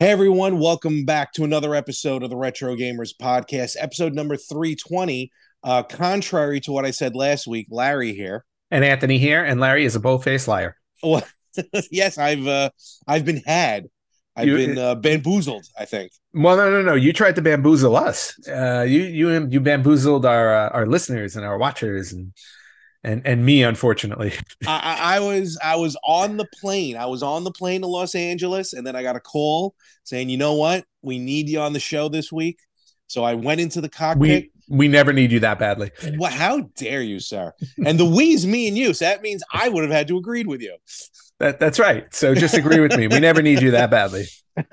Hey everyone, welcome back to another episode of the Retro Gamers Podcast, episode number 320. Uh, contrary to what I said last week, Larry here. And Anthony here, and Larry is a bow faced liar. Well, yes, I've uh, I've been had. I've You- been uh, bamboozled, I think. Well, no, no, no. You tried to bamboozle us. Uh, you, you, you bamboozled our uh, our listeners and our watchers, and and and me, unfortunately. I, I, was I was on the plane. I was on the plane to Los Angeles, and then I got a call saying, "You know what? We need you on the show this week." So I went into the cockpit. We we never need you that badly. Well, how dare you, sir? And the we is me and you. So that means I would have had to agreed with you. That that's right. So just agree with me. We never need you that badly.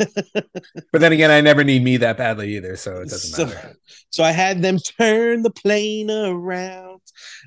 But then again, I never need me that badly either. So it doesn't So, matter. so I had them turn the plane around,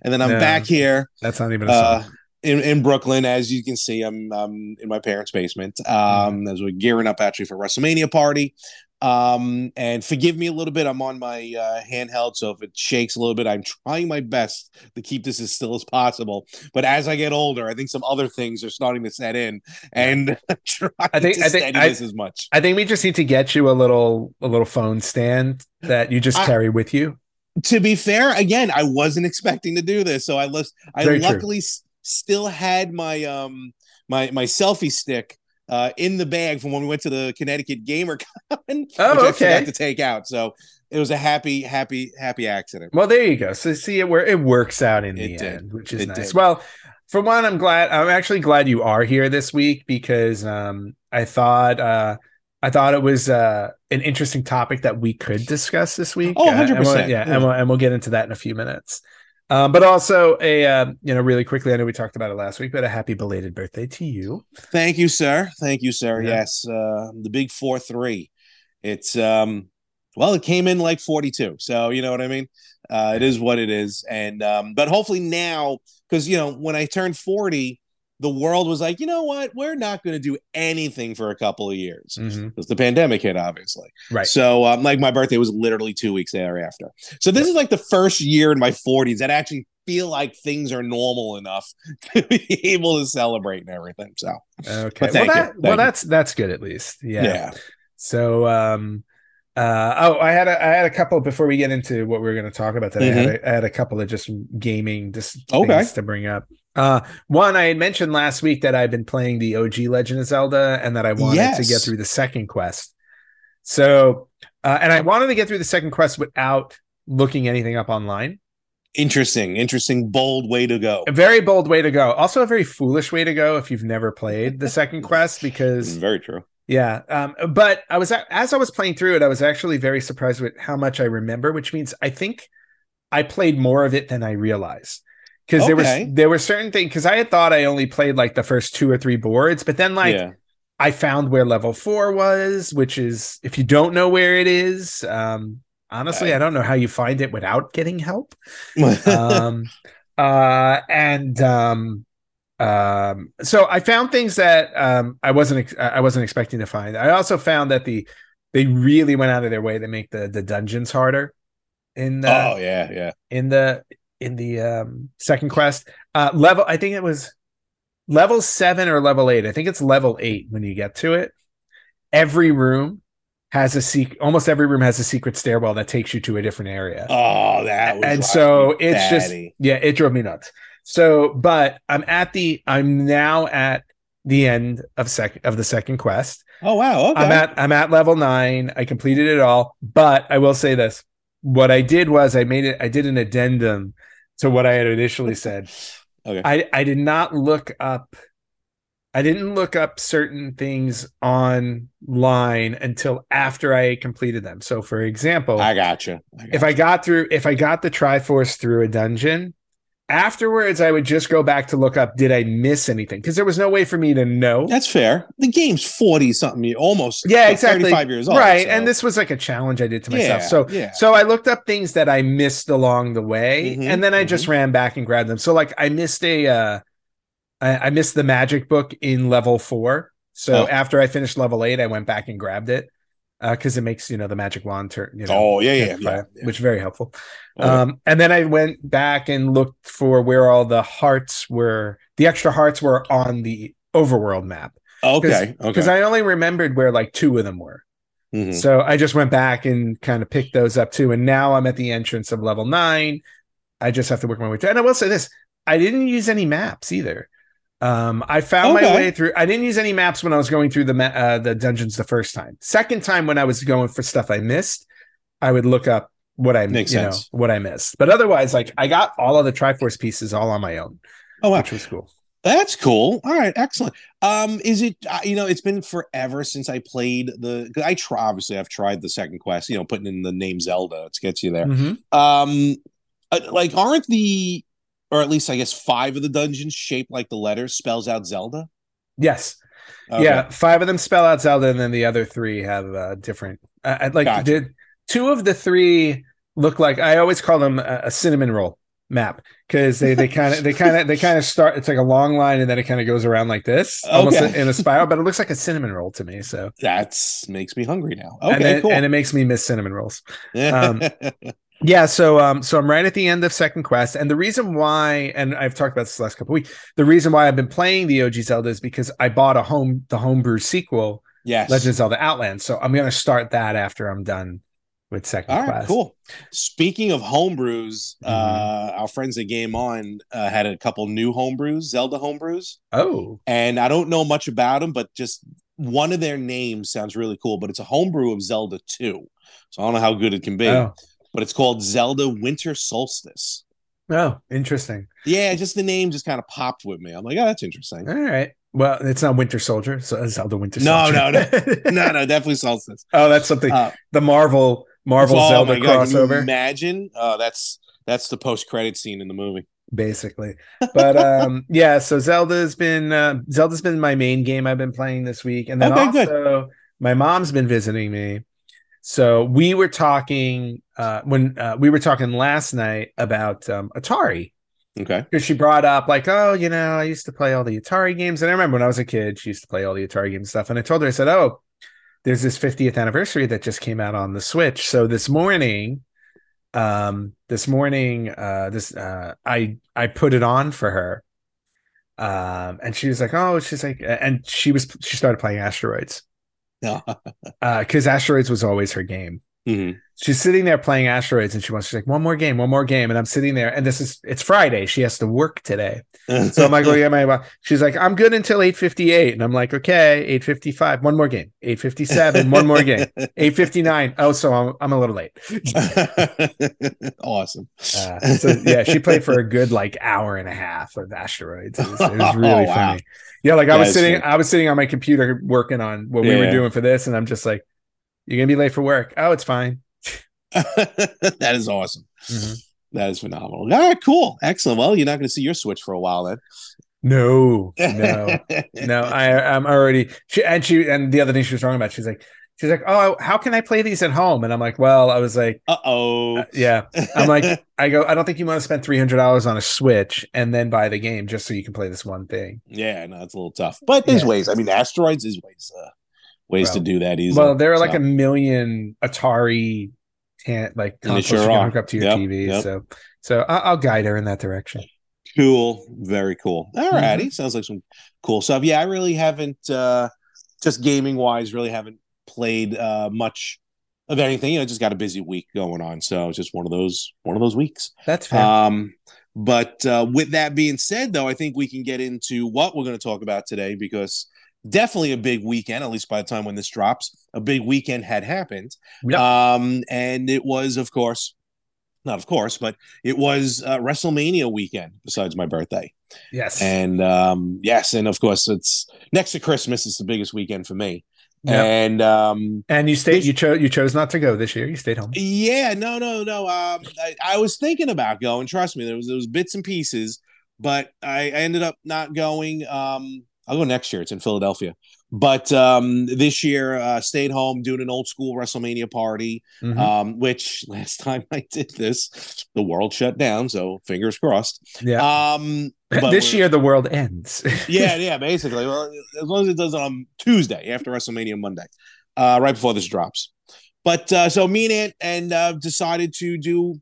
and then I'm No. back here That's not even a uh, in in Brooklyn. As you can see, I'm um in my parents' basement. Um, Mm-hmm. as we're gearing up actually for WrestleMania party. Um, and forgive me a little bit. I'm on my uh, handheld, so if it shakes a little bit, I'm trying my best to keep this as still as possible. But as I get older, I think some other things are starting to set in, and I think- to I think- steady I- this as much. I think we just need to get you a little a little phone stand that you just I- carry with you. To be fair, again, I wasn't expecting to do this, so I lis- I Very luckily s- still had my um my my selfie stick uh in the bag from when we went to the Connecticut Gamer Con, Oh, which I okay. forgot to take out. So it was a happy, happy, happy accident. Well, there you go. So see it where it works out in the did. end, which is It nice. did. Well, for one, I'm glad. I'm actually glad you are here this week because um, I thought uh, I thought it was uh, an interesting topic that we could discuss this week. Oh, Uh, and we'll- 100%. yeah, Yeah. and we'll, and we'll get into that in a few minutes. Um, but also a uh, you know really quickly. I know we talked about it last week, but a happy belated birthday to you. Thank you, sir. Thank you, sir. Yeah. Yes, uh, the big four three. It's um, well, it came in like forty two. So you know what I mean. Uh, it is what it is, and um, but hopefully now, because you know when I turned forty, the world was like, you know what, we're not going to do anything for a couple of years because the pandemic hit, obviously. Right. So, um, like my birthday was literally two weeks thereafter. So this is like the first year in my forties that I actually feel like things are normal enough to be able to celebrate and everything. So Okay. Well, that, well, that's that's good at least. yeah. yeah. So um uh oh I had a I had a couple before we get into what we are gonna talk about today. I, had a, I had a couple of just gaming just Okay. things to bring up. Uh one I had mentioned last week that I've been playing the OG Legend of Zelda and that I wanted to get through the second quest. So uh and I wanted to get through the second quest without looking anything up online. Interesting, interesting, bold way to go. A very bold way to go. Also a very foolish way to go if you've never played the second quest because Very true. Yeah, um, but I was as I was playing through it, I was actually very surprised with how much I remember, which means I think I played more of it than I realized. Because there was there were certain things because I had thought I only played like the first two or three boards, but then like yeah. I found where level four was, which is if you don't know where it is, um, honestly, Right. I don't know how you find it without getting help um uh and um um so i found things that um i wasn't ex- i wasn't expecting to find i also found that the they really went out of their way to make the the dungeons harder in the oh yeah, yeah. in the in the um second quest. Uh level i think it was level 7 or level 8 i think it's level 8 when you get to it. Every room has a secret almost every room has a secret stairwell that takes you to a different area. Oh, that was and so it's just yeah it drove me nuts. So but i'm at the i'm now at the end of sec of the second quest. Oh wow, okay. i'm at i'm at level nine. I completed it all. But i will say this. What i did was i made it i did an addendum to what i had initially said Okay. i i did not look up i didn't look up certain things online until after i completed them so for example I gotcha. I if I got through, if I got the Triforce through a dungeon, afterwards I would just go back to look up, did I miss anything? Because there was no way for me to know. That's fair. The game's forty something, almost Yeah, exactly. thirty-five years old, right. so- And this was like a challenge I did to myself. Yeah, so yeah. so I looked up things that I missed along the way, Mhm, and then I just ran back and grabbed them. So like I missed a uh I, I missed the magic book in level four. So Oh. after I finished level eight, I went back and grabbed it. Because it makes you know the magic wand turn. You know, oh yeah, yeah, turn yeah. fire, which is very helpful. Oh, yeah. Um, and then I went back and looked for where all the hearts were. The extra hearts were on the overworld map. Okay. Because Okay. I only remembered where like two of them were. Mhm. So I just went back and kind of picked those up too. And now I'm at the entrance of level nine. I just have to work my way through. And I will say this I didn't use any maps either. Um, I found my way through. I didn't use any maps when I was going through the uh, the dungeons the first time. Second time when I was going for stuff I missed, I would look up what I Makes you know what I missed. But otherwise, like I got all of the Triforce pieces all on my own, Oh wow. which was cool. That's cool. All right, excellent. Um, is it uh, you know it's been forever since I played the. I try obviously I've tried the second quest. You know, putting in the name Zelda it gets you there. Mhm. Um, uh, like aren't the or at least I guess five of the dungeons shaped like the letters spells out Zelda. Yes. Okay. Yeah, five of them spell out Zelda, and then the other three have uh, different. Uh, I'd like Gotcha. did two of the three look like I always call them a, a cinnamon roll map because they they kind of they kind of they kind of start. It's like a long line, and then it kind of goes around like this, almost in a spiral. But it looks like a cinnamon roll to me. So That's makes me hungry now. and, Okay, then- cool. and it makes me miss cinnamon rolls. um, Yeah, so um, so I'm right at the end of second quest, and the reason why, and I've talked about this the last couple weeks, the reason why I've been playing the OG Zelda is because I bought a home the homebrew sequel yes. Legend of Zelda Outland. So I'm gonna start that after I'm done with second Quest. class. cool. Speaking of homebrews, Mhm. uh, our friends at Game On uh, had a couple new homebrews, Zelda homebrews, Oh, and I don't know much about them, but just one of their names sounds really cool. But it's a homebrew of Zelda Two, so I don't know how good it can be. oh, But it's called Zelda Winter Solstice. oh, interesting. Yeah, just the name just kind of popped with me. I'm like, oh, that's interesting. All right. Well, it's not Winter Soldier, so it's Zelda Winter Solstice. No, Soldier. no, No, no, definitely Solstice. oh, that's something. Uh, the Marvel Marvel oh Zelda my God, can you crossover. imagine? Uh, that's that's the post credit scene in the movie. basically. But um yeah, so Zelda's been uh, Zelda's been my main game I've been playing this week, and then Okay, also good. my mom's been visiting me. So we were talking uh when uh, we were talking last night about um Atari Okay. because she brought up like, oh, you know, I used to play all the Atari games, and I remember when I was a kid, she used to play all the Atari games stuff, and I told her, I said, oh, there's this 50th anniversary that just came out on the Switch. So this morning, um, this morning, uh, this uh, I I put it on for her, um, and she was like, oh, she's like, and she was she started playing Asteroids, No. uh, because Asteroids was always her game Mhm. she's sitting there playing asteroids and she wants she's like one more game one more game. And i'm sitting there and this is it's friday. She has to work today. So i'm like oh yeah my she's like i'm good until 858 and i'm like okay 855 one more game. 857 one more game. 859 oh so i'm, I'm a little late. Awesome. uh, so yeah she played for a good like hour and a half of asteroids. It was, it was really Oh, wow. funny. Yeah like i was sitting funny. i was sitting on my computer working on what we were doing for this and i'm just like you're gonna be late for work oh it's fine that is awesome. Mhm. That is phenomenal. All right, cool, excellent. Well, you're not going to see your Switch for a while then. no no no i i'm already she and she and the other thing she was talking about she's like she's like oh how can i play these at home and i'm like well i was like Uh oh. yeah i'm like i go i don't think you want to spend $300 on a switch and then buy the game just so you can play this one thing yeah, no, it's a little tough, but there's Yeah. ways. I mean, asteroids is ways, uh, ways Well- to do that easily. well there are like a million atari can like consoles sure you can hook up to your Yep, tv yep. so so I- i'll guide her in that direction cool, very cool. All righty, Mm-hmm. sounds like some cool stuff. Yeah, I really haven't, uh, just gaming wise, really haven't played uh, much of anything. You know, just got a busy week going on, so it's just one of those one of those weeks. that's fair Um, but uh, with that being said, though, I think we can get into what we're going to talk about today because definitely a big weekend, at least by the time when this drops, a big weekend had happened. Yep. Um, and it was, of course, not of course, but it was uh, WrestleMania weekend besides my birthday. yes And um, yes, and of course, it's next to Christmas, it's the biggest weekend for me. Yep. And um, and you stayed this- you chose you chose not to go this year you stayed home yeah, no, no, no. Um, I, I was thinking about going. Trust me, there was there was bits and pieces, but I, I ended up not going. Um, I'll go next year. It's in Philadelphia, but um, this year uh, stayed home doing an old school WrestleMania party. Mhm. Um, which last time I did this, the world shut down. So fingers crossed. yeah Um, but this year the world ends. yeah, yeah, basically. Well, as long as it does on Tuesday after WrestleMania Monday, uh, right before this drops. But uh, so me and Aunt and uh, decided to do,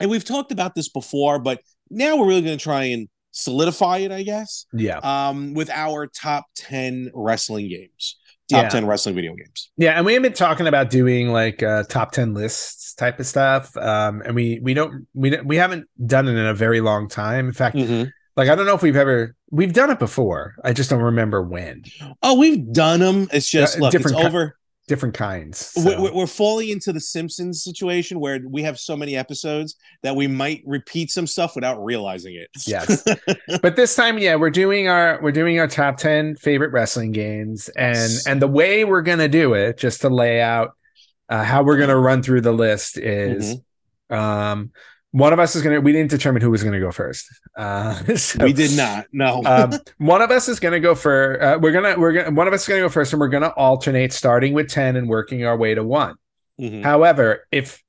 and we've talked about this before, but now we're really going to try and solidify it, I guess. Yeah. Um, with our top ten wrestling games, top Yeah. ten wrestling video games. Yeah, and we have been talking about doing like uh, top ten lists type of stuff, um, and we we don't we we haven't done it in a very long time. In fact, Mhm. like I don't know if we've ever we've done it before. I just don't remember when. Oh, we've done them. It's just Uh, look, it's different over. Different kinds. so- We're, we're- falling into the Simpsons situation where we have so many episodes that we might repeat some stuff without realizing it. Yes. but this time, yeah, we're doing our we're doing our top ten favorite wrestling games, and and the way we're gonna do it, just to lay out uh, how we're gonna run through the list is, Mm-hmm. um, one of us is gonna. We didn't determine who was gonna go first. Uh, so, we did not. No. um, one of us is going to go for. Uh, we're gonna. We're gonna. One of us is going to go first, and we're going to alternate, starting with ten and working our way to one. Mhm. However, if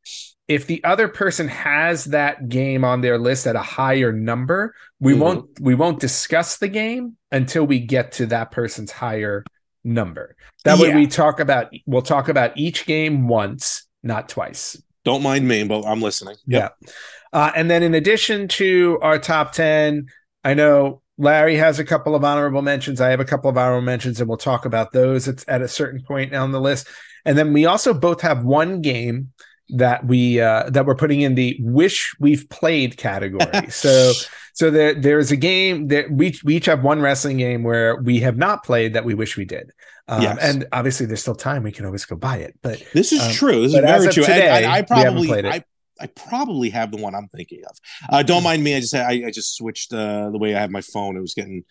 if the other person has that game on their list at a higher number, we Mhm. won't we won't discuss the game until we get to that person's higher number. That way we talk about we'll talk about each game once, not twice. Don't mind me, but I'm listening. Yep. Yeah. Uh, and then in addition to our top 10, I know Larry has a couple of honorable mentions. I have a couple of honorable mentions, and we'll talk about those at, at a certain point on the list. And then we also both have one game that we uh, that we're putting in the wish we've played category. so so there there's a game that we we each have one wrestling game where we have not played that we wish we did. Um, Yes. And obviously, there's still time. We can always go buy it. But This is Um, true. This is very true. Today, I we probably. I, I probably have the one I'm thinking of. Uh, don't mind me. I just, I, I just switched uh, the way I have my phone. It was getting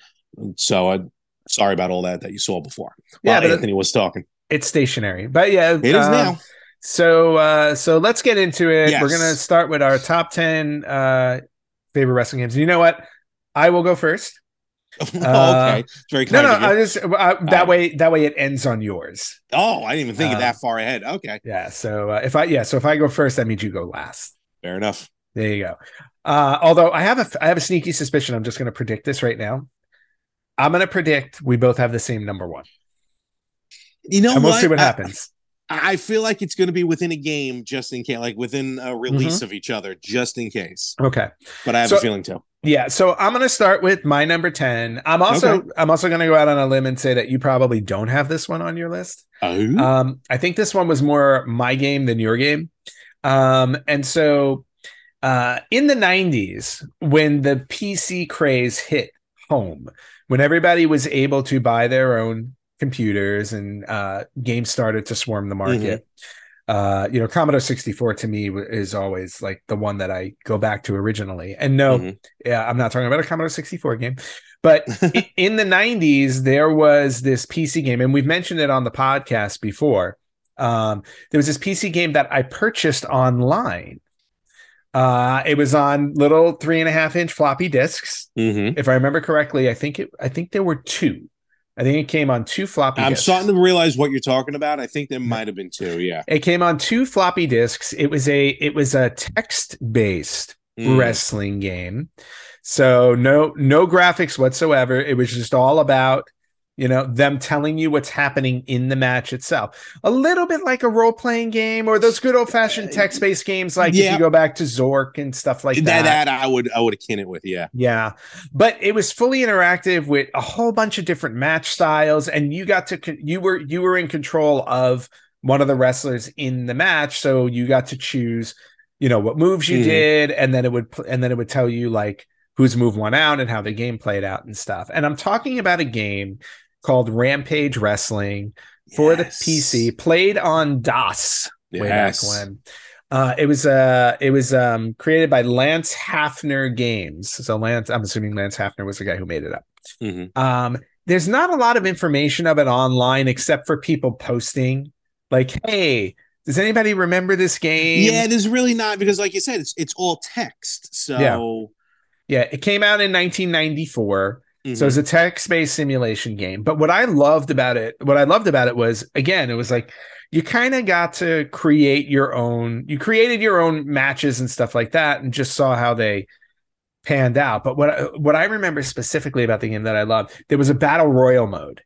so. I, sorry about all that that you saw before. Yeah, While but it- Anthony was talking. it's stationary. But yeah, It is um, now. So uh so let's get into it. Yes. We're gonna start with our top 10 uh favorite wrestling games. You know what? I will go first. okay, it's very No, kind no, of you. I just uh, that Uh, way that way it ends on yours. oh, I didn't even think uh, of that far ahead. Okay, Yeah. So uh, if I yeah, so if I go first, that means you go last. fair enough. There you go. Uh although I have a I have a sneaky suspicion. I'm just gonna predict this right now. I'm gonna predict we both have the same number one. You know and we'll what? see what happens. I feel like it's going to be within a game, just in case, like within a release Mm-hmm. of each other, just in case. Okay. But I have So- a feeling too. Yeah, so I'm going to start with my number 10. I'm also Okay. I'm also going to go out on a limb and say that you probably don't have this one on your list. Oh, Um I think this one was more my game than your game. Um and so uh in the 90s when the PC craze hit home, when everybody was able to buy their own computers and uh games started to swarm the market. Uh, you know, Commodore 64 to me is always like the one that I go back to originally. And no, Mhm. yeah, I'm not talking about a Commodore 64 game, but in the 90s, there was this PC game, and we've mentioned it on the podcast before. Um, there was this PC game that I purchased online. Uh, it was on little three and a half inch floppy disks. Mhm. If I remember correctly, I think it, I think there were two. I think it came on two floppy I'm disks. starting to realize what you're talking about. I think there might have been two. Yeah. It came on two floppy disks. It was a it was a text based Mm. wrestling game. So no no graphics whatsoever. It was just all about you know them telling you what's happening in the match itself. A little bit like a role playing game or those good old fashioned text based games like if you go back to Zork and stuff like that, that. that I would I would akin it with. Yeah. Yeah, but it was fully interactive with a whole bunch of different match styles, and you got to you were you were in control of one of the wrestlers in the match, so you got to choose, you know, what moves you Mhm. did, and then it would and then it would tell you like whose move won out and how the game played out and stuff. And I'm talking about a game called Rampage Wrestling for Yes. the PC, played on DOS way back when. Uh, it was uh it was um created by Lance Haffner Games. So Lance, I'm assuming Lance Haffner was the guy who made it up. Mhm. Um, there's not a lot of information of it online except for people posting like, "Hey, does anybody remember this game?" Yeah, there's really not because, like you said, it's it's all text. So Yeah. yeah. It came out in 1994. So Mhm. it's a text-based simulation game. But what I loved about it, what I loved about it was again, it was like you kind of got to create your own, you created your own matches and stuff like that, and just saw how they panned out. But what I, what I remember specifically about the game that I loved, there was a battle royal mode.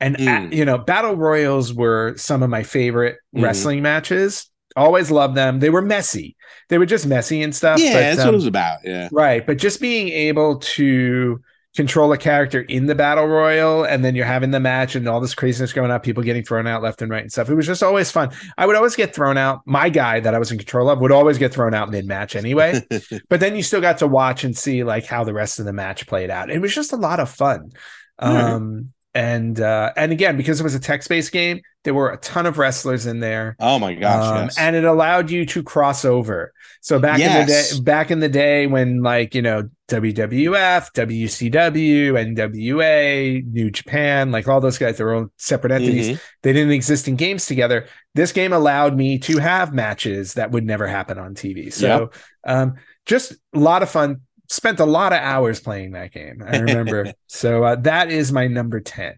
And Mm. uh, you know, battle royals were some of my favorite Mhm. wrestling matches Always loved them. They were messy. They were just messy and stuff. Yeah, but, that's um, what it was about. Yeah. Right. But just being able to control a character in the battle royal and then you're having the match and all this craziness going on, people getting thrown out left and right and stuff. It was just always fun. I would always get thrown out. My guy that I was in control of would always get thrown out mid match anyway. but then you still got to watch and see like how the rest of the match played out. It was just a lot of fun. Um and uh and again because it was a text-based game, there were a ton of wrestlers in there. oh my gosh. Um, yes. and it allowed you to cross over. So back in the day, back in the day when like you know WWF, WCW, NWA, New Japan, like all those guys, their own separate entities, Mhm. they didn't exist in games together. This game allowed me to have matches that would never happen on TV. So um, just a lot of fun. Spent a lot of hours playing that game. I remember. so uh, that is my number ten.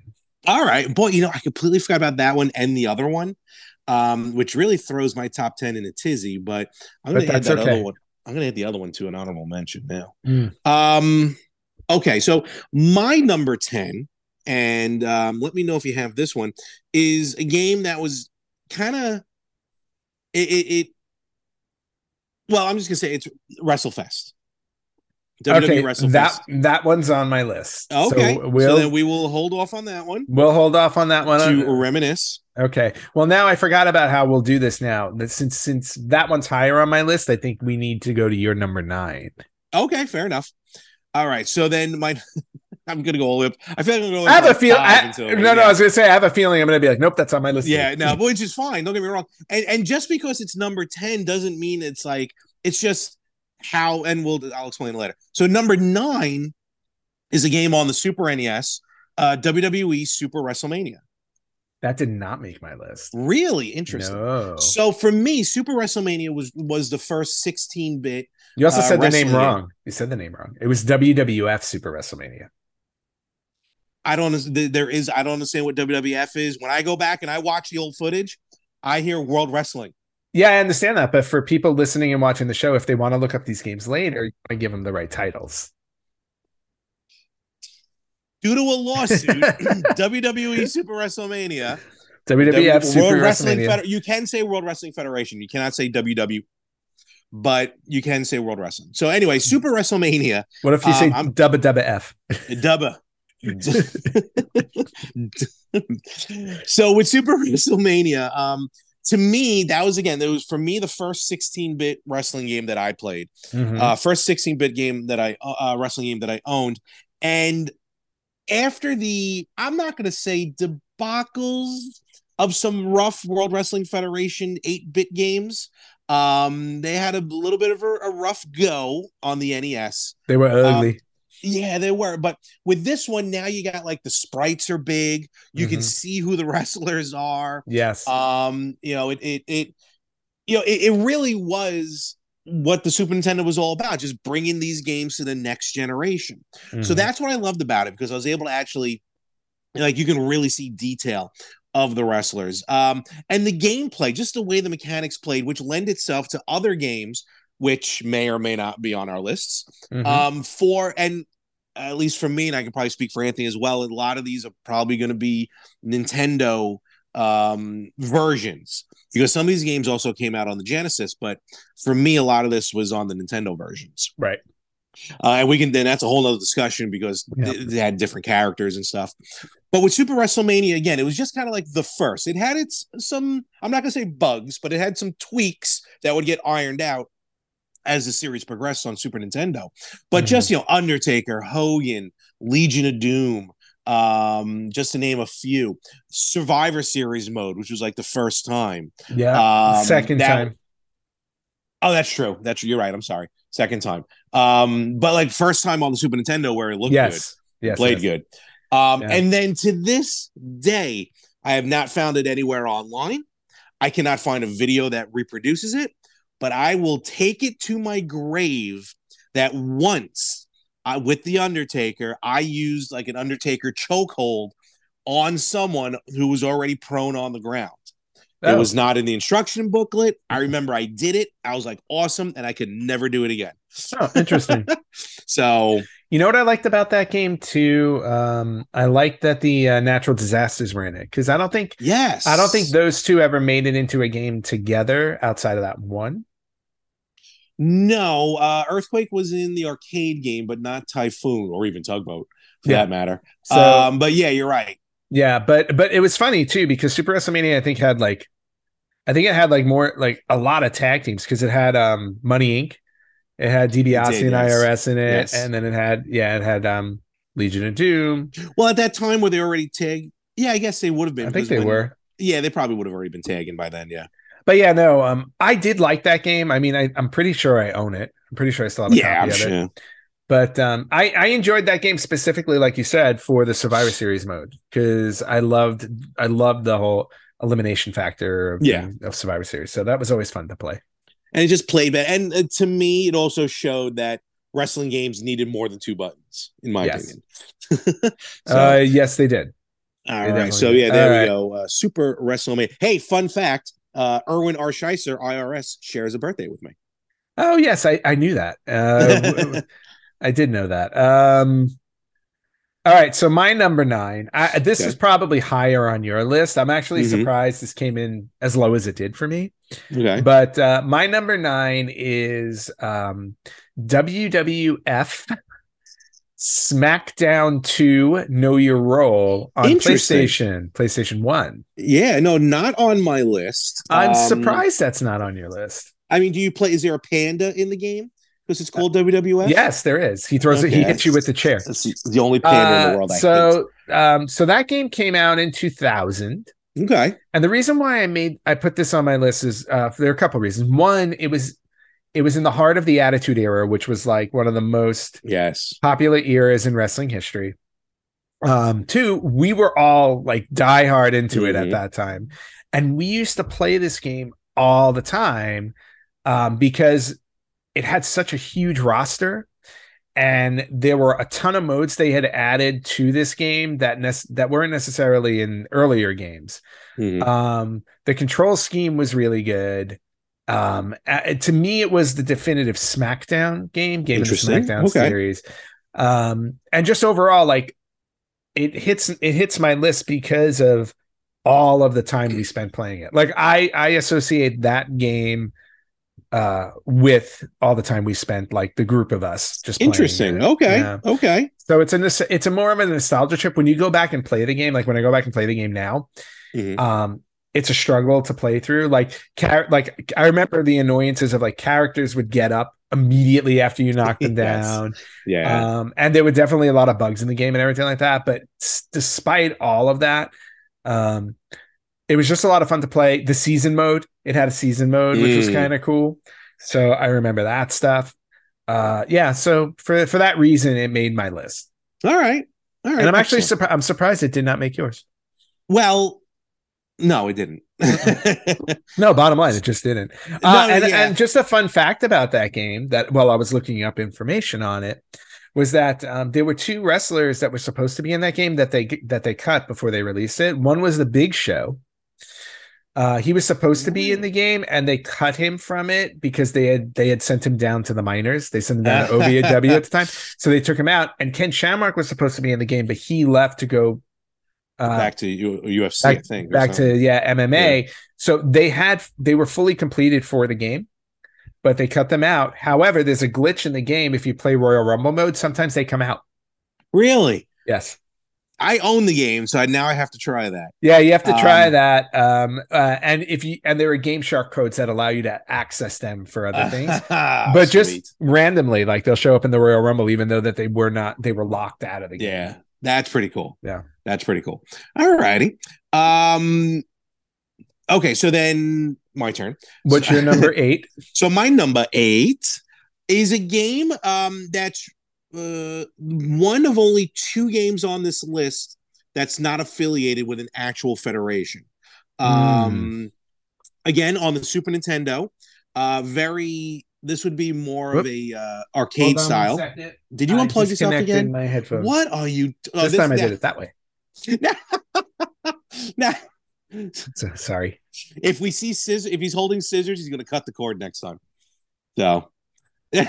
All right. Boy, you know, I completely forgot about that one and the other one, um, which really throws my top 10 in a tizzy, but I'm going to add that okay. other one. I'm going to add the other one to an honorable mention now. Mm. Um, okay. So my number 10, and um, let me know if you have this one, is a game that was kind of, it, it, it, well, I'm just going to say it's WrestleFest. WWE okay, WrestleFest. that that one's on my list. okay. so So, we'll then we will hold off on that one we'll hold off on that one. to reminisce. Okay. Well, now I forgot about how we'll do this now. That since since that one's higher on my list, I think we need to go to your number nine. Okay, fair enough. All right, so then my I'm gonna go all the way up. I feel like I'm going. I have a feel. five I, until- no, no. I was gonna say I have a feeling I'm gonna be like, nope, that's on my list. yeah, no, but which is fine. Don't get me wrong. And and just because it's number ten doesn't mean it's like it's just how. And we'll I'll explain later. So number nine is a game on the Super NES, uh, WWE Super WrestleMania. that did not make my list. Really interesting. No. So for me, Super WrestleMania was was the first 16 bit. You also uh, said the name wrong. You said the name wrong. It was WWF Super WrestleMania. I don't. There is. I don't understand what WWF is. When I go back and I watch the old footage, I hear World Wrestling. Yeah, I understand that, but for people listening and watching the show, if they want to look up these games later, you want to give them the right titles. Due to a lawsuit, WWE Super WrestleMania, WWF W- Super World Wrestling WrestleMania. Feder- You can say World Wrestling Federation. You cannot say WW, but you can say World Wrestling. So anyway, Super WrestleMania, what if you Um, say I'm- Dubba Dubba F? Dubba. so with Super WrestleMania, um, to me, that was again, that was for me the first 16-bit wrestling game that I played. Mhm. uh, first 16-bit game that I uh, wrestling game that I owned, and after the I'm not going to say debacles of some rough World Wrestling Federation 8-bit games, um, they had a little bit of a, a rough go on the NES. they were ugly. Yeah, they were, but with this one now you got like the sprites are big. You can Mhm. see who the wrestlers are yes. um you know it it, it you know it, it really was what the super nintendo was all about just bringing these games to the next generation so Mhm. that's what i loved about it because i was able to actually like you can really see detail of the wrestlers um and the gameplay just the way the mechanics played which lend itself to other games which may or may not be on our lists Mhm. um for and at least for me and i can probably speak for anthony as well a lot of these are probably going to be nintendo um versions. Because some of these games also came out on the genesis but for me a lot of this was on the nintendo versions. Right. uh, and we can then that's a whole nother discussion because Yeah. they, they had different characters and stuff. But with super wrestlemania again it was just kind of like the first. It had its some i'm not going to say bugs but it had some tweaks that would get ironed out as the series progressed on super nintendo but Mhm. just you know undertaker hogan legion of doom um just to name a few survivor series mode which was like the first time Yeah. um, Second that- time. Oh, that's true. That's you're right. I'm sorry. Second time. Um, but like first time on the Super Nintendo where it looked Yes. good, Yes. played yes. good. Um, Yeah. and then to this day, I have not found it anywhere online. I cannot find a video that reproduces it, but I will take it to my grave that once uh, with the Undertaker, I used like an Undertaker chokehold on someone who was already prone on the ground. It Oh. was not in the instruction booklet. I remember I did it. I was like, awesome. And I could never do it again. Oh, interesting. So, You know what I liked about that game too? Um, I liked that the uh, natural disasters were in it because I don't think Yes. I don't think those two ever made it into a game together outside of that one. No, uh, Earthquake was in the arcade game, but not Typhoon or even Tugboat for Yeah. that matter. So um, but yeah, you're right. yeah, but but it was funny too because Super WrestleMania I think had like I think it had like more like a lot of tag teams because it had um Money Inc. It had DiBiase did, and. IRS in it, Yes. and then it had yeah, it had um Legion of Doom. Well, at that time, were they already tagged? Yeah, I guess they would have been. I think they when- were. Yeah, they probably would have already been tagging by then. Yeah. But yeah, no, um, I did like that game. I mean, I, I'm pretty sure I own it. I'm pretty sure I still have a Yeah, I'm copy of it. sure. But um, I, I enjoyed that game specifically, like you said, for the Survivor Series mode because I loved I loved the whole elimination factor of, Yeah. of Survivor Series. So that was always fun to play. And it just played better. And uh, to me, it also showed that wrestling games needed more than two buttons, in my Yes. opinion. so, uh, yes, they did. all they right. So yeah, there All we right. go. Uh, Super WrestleMania. Hey, fun fact: uh, Irwin R. Schyster, IRS, shares a birthday with me. Oh yes, I, I knew that. Uh, I did know that. Um, all right, so my number nine. I, this Okay. is probably higher on your list. I'm actually Mhm. surprised this came in as low as it did for me. Okay. But uh, my number nine is um, WWF SmackDown 2 Know Your Role on PlayStation, PlayStation 1. Yeah, no, not on my list. I'm Um, surprised that's not on your list. I mean, do you play? Is there a panda in the game? Because it's called WWF. Yes, there is. He throws it, he hits you with the chair. That's the, the only panda in the Uh, world. I so um so that game came out in 2000 okay. and the reason why i made i put this on my list is uh there are a couple reasons one it was it was in the heart of the attitude era which was like one of the most Yes. popular eras in wrestling history um two we were all like die hard into it at Mhm. that time and we used to play this game all the time um because it had such a huge roster and there were a ton of modes they had added to this game that nec- that weren't necessarily in earlier games. Mhm. Um, the control scheme was really good. Um, uh, to me, it was the definitive SmackDown game, game of the SmackDown Okay. series. Um, and just overall, like it hits it hits my list because of all of the time we spent playing it. Like I I associate that game uh with all the time we spent like the group of us just Interesting. it. Okay. Okay. So it's a nos- it's a more of a nostalgia trip when you go back and play the game. Like when I go back and play the game now, Mhm. um, it's a struggle to play through. Like char- like I remember the annoyances of like characters would get up immediately after you knock them Yes. down, Yeah. um, and there were definitely a lot of bugs in the game and everything like that. But s- despite all of that, um, it was just a lot of fun to play. The season mode, it had a season mode, which was Mm. kind of cool. So I remember that stuff. Uh, yeah. So for for that reason, it made my list. All right. All right. and I'm actually surprised. I'm surprised it did not make yours. well. No, it didn't. No, bottom line, it just didn't. No, Uh, and, yeah. and just a fun fact about that game that while I was looking up information on it was that um, there were two wrestlers that were supposed to be in that game that they that they cut before they released it. One was the Big Show. Uh, he was supposed to be in the game, and they cut him from it because they had they had sent him down to the minors. They sent him down to OVW at the time, so they took him out. And Ken Shamrock was supposed to be in the game, but he left to go uh, back to U- UFC, I back, think. back something. to yeah MMA. So they had they were fully completed for the game, but they cut them out. However, there's a glitch in the game if you play Royal Rumble mode. Sometimes they come out. really. Yes. I own the game, so I, now I have to try that. Yeah, you have to try Um, that. Um, uh, and if you and there are Game Shark codes that allow you to access them for other things. but just randomly, like they'll show up in the Royal Rumble, even though that they were not, they were locked out of the game. yeah, that's pretty cool. Yeah. that's pretty cool. All righty. Um. Okay, so then my turn. What's So- your number eight? So my number eight is a game um, that's uh, one of only two games on this list that's not affiliated with an actual federation. Um, Again, on the Super Nintendo, uh, very. This would be more Whoop. of a uh, arcade style. Did you I unplug yourself again? My headphones. What are you? oh, This, time I did it that way. Now, So, sorry. if we see scissors, if he's holding scissors, he's going to cut the cord next time. So,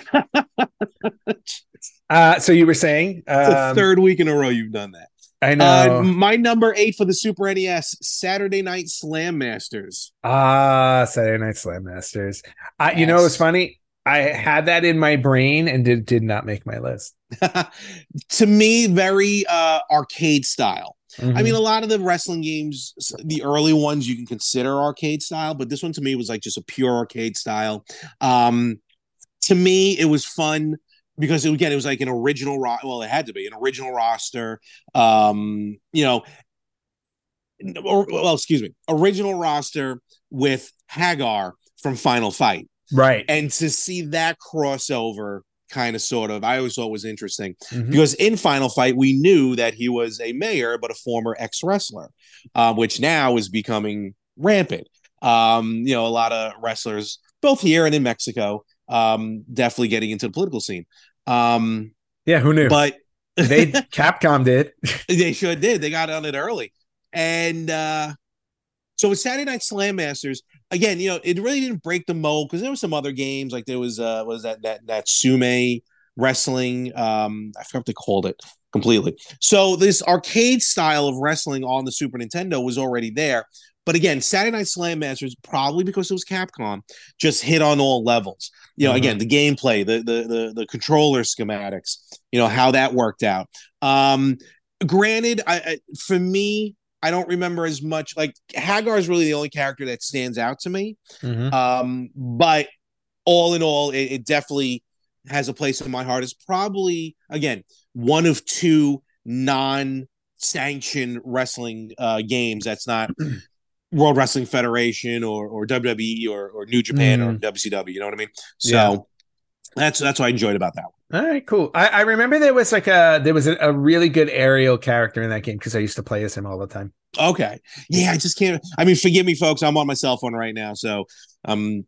Uh, so you were saying It's the um, third week in a row you've done that. I Uh, know. my number eight for the Super NES Saturday Night Slam Masters. Ah, Saturday Night Slam Masters. I, you know, Yes. it's funny. I had that in my brain and did did not make my list. to me, very uh, arcade style. I Mhm. mean, a lot of the wrestling games, the early ones, you can consider arcade style, but this one to me was like just a pure arcade style. Um, to me, it was fun because it, again, it was like an original. Ro- well, it had to be an original roster. Um, you know, or, well, excuse me, original roster with Haggar from Final Fight, right. and to see that crossover. Kind of, sort of. I always thought was interesting Mhm. because in Final Fight we knew that he was a mayor, but a former ex wrestler, uh, which now is becoming rampant. Um, you know, a lot of wrestlers, both here and in Mexico, um, definitely getting into the political scene. Um, Yeah, who knew? but they Capcom did. they sure did. They got on it early, and uh, so with Saturday Night Slam Masters, again, you know, it really didn't break the mold because there were some other games like there was uh, was that that that Sume wrestling. Um, I forgot what they called it completely. So this arcade style of wrestling on the Super Nintendo was already there. But again, Saturday Night Slam Masters, probably because it was Capcom, just hit on all levels. You know, Mhm. again, the gameplay, the, the the the controller schematics, you know how that worked out. Um, granted, I, I for me, I don't remember as much. Like Haggar is really the only character that stands out to me. Mhm. Um, but all in all, it, it definitely has a place in my heart. It's probably again one of two non-sanctioned wrestling uh, games that's not World Wrestling Federation or or WWE or, or New Japan or WCW. You know what I mean? So Yeah. that's that's what I enjoyed about that one. All right, cool. I, I remember there was like a there was a, a really good aerial character in that game because I used to play as him all the time. Okay. Yeah, I just can't. I mean, forgive me, folks. I'm on my cell phone right now, so I'm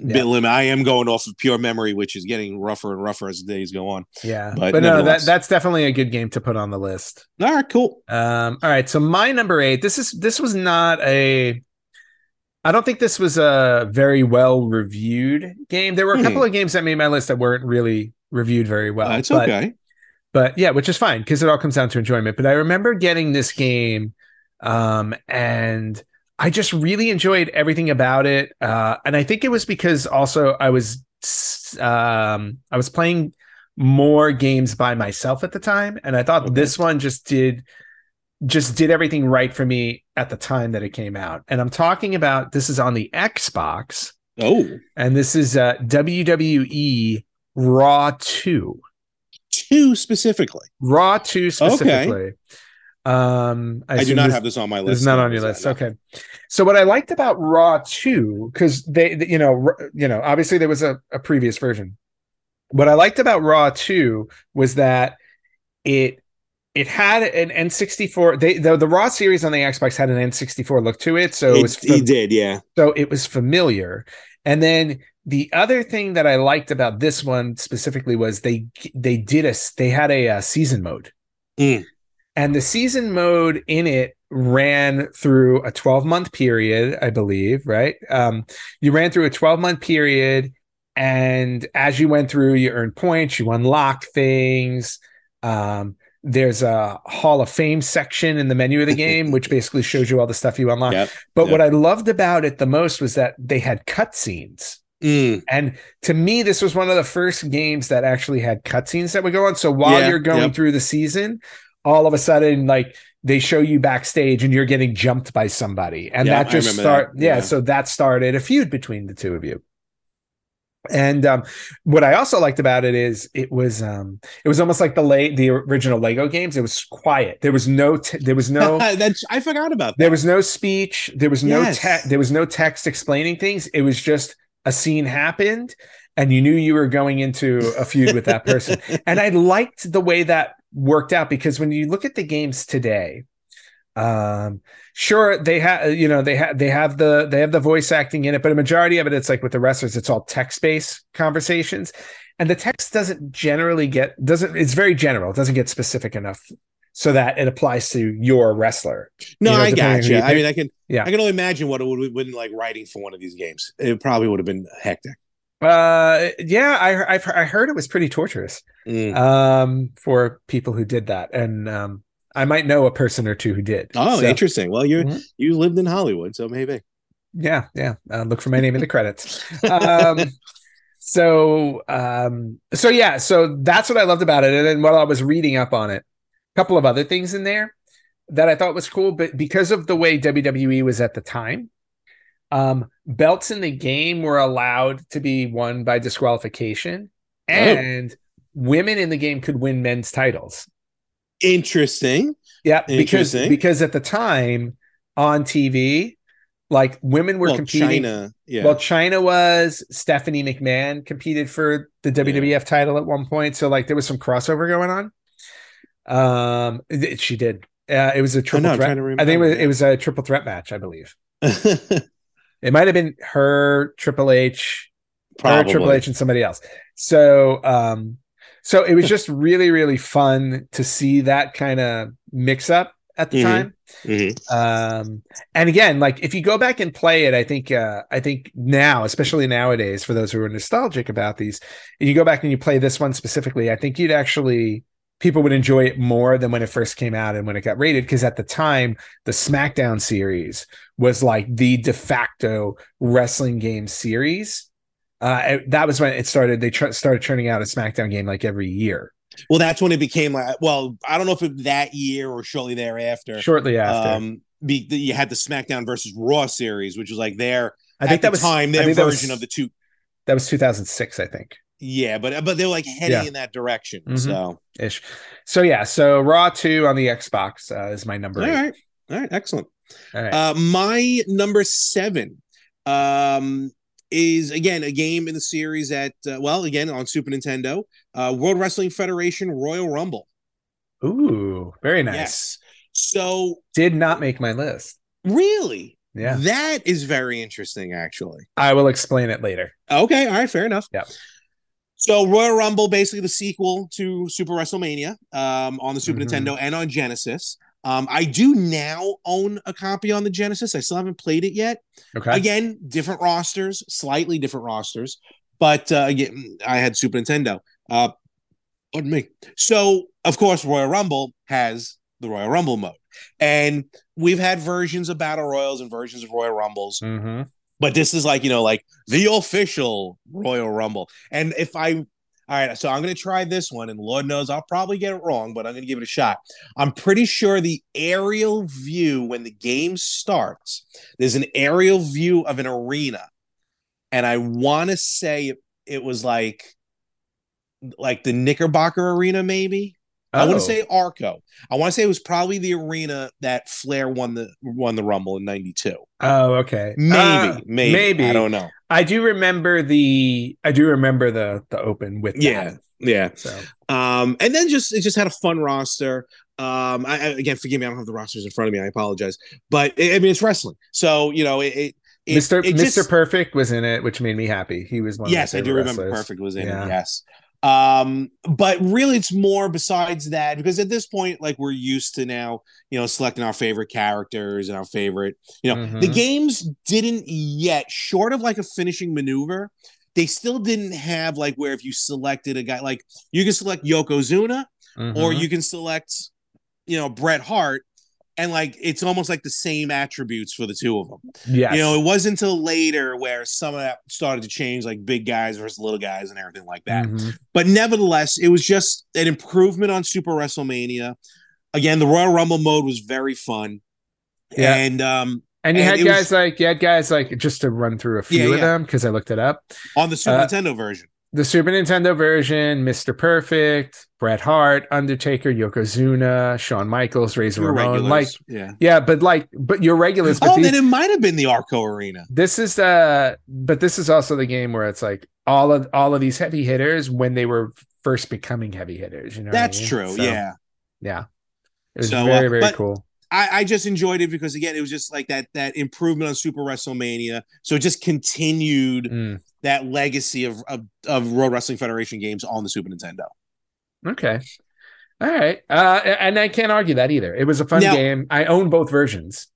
a bit Yeah. limited. I am going off of pure memory, which is getting rougher and rougher as the days go on. Yeah, But but, no, that that's definitely a good game to put on the list. All right, cool. Um, all right, so my number eight. This is this was not a. I don't think this was a very well reviewed game. There were a couple Hmm. of games that made my list that weren't really reviewed very well. That's but- okay. but yeah, which is fine because it all comes down to enjoyment. But I remember getting this game, um, and I just really enjoyed everything about it. Uh, and I think it was because also I was, um, I was playing more games by myself at the time, and I thought Okay. this one just did, just did everything right for me at the time that it came out. And I'm talking about this is on the Xbox, Oh, and this is uh, WWE Raw Two. two specifically. Raw 2 specifically. Um, I, do not this- have this on my list. It's not on your is that- list. no. Okay. So what I liked about Raw 2, because they, you know, you know, obviously there was a, a previous version. What I liked about Raw 2 was that it it had an N64. They the, the Raw series on the Xbox had an N64 look to it, so it, It, was he did, yeah. so it was familiar. And then the other thing that I liked about this one specifically was they they did a they had a, uh season mode, Mm. and the season mode in it ran through a 12 month period, I believe. Right? Um, you ran through a 12 month period, and as you went through, you earned points, you unlocked things. Um, there's a Hall of Fame section in the menu of the game, which basically shows you all the stuff you unlock. Yep. But Yep. what I loved about it the most was that they had cutscenes. Mm. And to me, this was one of the first games that actually had cutscenes that would go on. So while Yeah, you're going yep. through the season, all of a sudden, like they show you backstage and you're getting jumped by somebody. And Yeah, that just start that. yeah, Yeah. so that started a feud between the two of you. And um, what I also liked about it is it was um, it was almost like the late the original Lego games. It was quiet. There was no t- there was no That's I forgot about that. there was no speech. There was no Yes. te- There was no text explaining things. It was just a scene happened, and you knew you were going into a feud with that person. and I liked the way that worked out because when you look at the games today, um, sure they have you know they have they have the they have the voice acting in it, but a majority of it, it's like with the wrestlers, it's all text based conversations. And the text doesn't generally get doesn't it's very general. It doesn't get specific enough so that it applies to your wrestler. no, you know, I depending got you. you I mean, I can. Yeah. I can only imagine what it would have been like writing for one of these games. It probably would have been hectic. Uh, yeah, I I've, I heard it was pretty torturous. Mm. Um, for people who did that, and um, I might know a person or two who did. Oh, So, interesting. Well, you Mhm. you lived in Hollywood, so maybe. Yeah, yeah. Uh, look for my name in the credits. Um, so, um, so yeah, so that's what I loved about it. And then while I was reading up on it, couple of other things in there that I thought was cool, but because of the way WWE was at the time, um, belts in the game were allowed to be won by disqualification, Oh. and women in the game could win men's titles. Interesting. Yeah, because Interesting. because at the time on TV, like women were well, competing. Chyna. Yeah. Well, Chyna was Stephanie McMahon competed for the WWF title at one point, so like there was some crossover going on. Um, she did. Uh, it was a I triple threat. trying to remember. I think it was, it was a triple threat match. I believe it might have been her, Triple H, her, Triple H, and somebody else. So, um, so it was just really, really fun to see that kind of mix up at the Mhm. time. Mhm. Um, and again, like if you go back and play it, I think uh I think now, especially nowadays, for those who are nostalgic about these, you go back and you play this one specifically, I think you'd actually people would enjoy it more than when it first came out and when it got rated. Because at the time, the SmackDown series was like the de facto wrestling game series. Uh, that was when it started. They tr- started churning out a SmackDown game like every year. Well, that's when it became like. Well, I don't know if it that year or shortly thereafter. Shortly after, Um, be, you had the SmackDown versus Raw series, which was like their I think at that was time their version was- of the two. that was 2006, I think. Yeah, but but they were like heading Yeah. in that direction. Mhm. So ish. So yeah, so Raw two on the Xbox uh, is my number all eight. right, all right, excellent. All right. Uh, my number seven um, is again a game in the series at uh, well again on Super Nintendo, uh, World Wrestling Federation Royal Rumble. Ooh, very nice. Yes. So Did not make my list. really, Yeah. that is very interesting. Actually, I will explain it later. okay, all right, fair enough. Yeah. So Royal Rumble, basically the sequel to Super WrestleMania um, on the Super Mhm. Nintendo and on Genesis. Um, I do now own a copy on the Genesis. I still haven't played it yet. Okay. Again, different rosters, slightly different rosters, but uh, again, I had Super Nintendo. Uh, pardon me. So, of course, Royal Rumble has the Royal Rumble mode, and we've had versions of Battle Royals and versions of Royal Rumbles, hmm but this is like you know, like the official Royal Rumble. And if I, all right, so I'm gonna try this one, and Lord knows I'll probably get it wrong, but I'm gonna give it a shot. I'm pretty sure the aerial view when the game starts, there's an aerial view of an arena, and I want to say it was like, like the Knickerbocker Arena, maybe. I Oh. want to say Arco. I want to say it was probably the arena that Flair won the won the Rumble in '92. Oh, okay. Maybe, Uh, maybe, maybe. I don't know. I do remember the. I do remember the the open with. that. Yeah, yeah. So Um, and then just it just had a fun roster. Um, I, I- again, forgive me, I don't have the rosters in front of me. I apologize, but I I mean it's wrestling, so you know it. it, it Mr. it Mr. just- Perfect was in it, which made me happy. He was one. yes, I do remember. wrestlers. Perfect was in Yeah. it. Yes. Um, but really, it's more besides that because at this point, like we're used to now, you know, selecting our favorite characters and our favorite, you know, the Mhm. games didn't yet, short of like a finishing maneuver, they still didn't have like where if you selected a guy, like you can select Yokozuna or Mhm. you can select, you know, Bret Hart, and like it's almost like the same attributes for the two of them. Yeah, You know, it wasn't until later where some of that started to change, like big guys versus little guys and everything like that. Mhm. But nevertheless, it was just an improvement on Super WrestleMania. Again, the Royal Rumble mode was very fun. Yeah. And um And you And had guys was- like you had guys like just to run through a few Yeah, of them because I looked it up. on the Super Uh, Nintendo version. The Super Nintendo version, Mr. Perfect, Bret Hart, Undertaker, Yokozuna, Shawn Michaels, Razor Your Ramon. regulars. Like, yeah. yeah, but like, but your regulars. But Oh, these- then it might have been the Arco Arena. this is the, but this is also the game where it's like all of all of these heavy hitters when they were first becoming heavy hitters. You know, what I That's mean? true. So, yeah. yeah. It was So, uh, very very but- cool. I, I just enjoyed it because again, it was just like that that improvement on Super WrestleMania. So it just continued Mm, that legacy of, of of World Wrestling Federation games on the Super Nintendo. okay. All right. Uh, and I can't argue that either. It was a fun Now- game. I own both versions.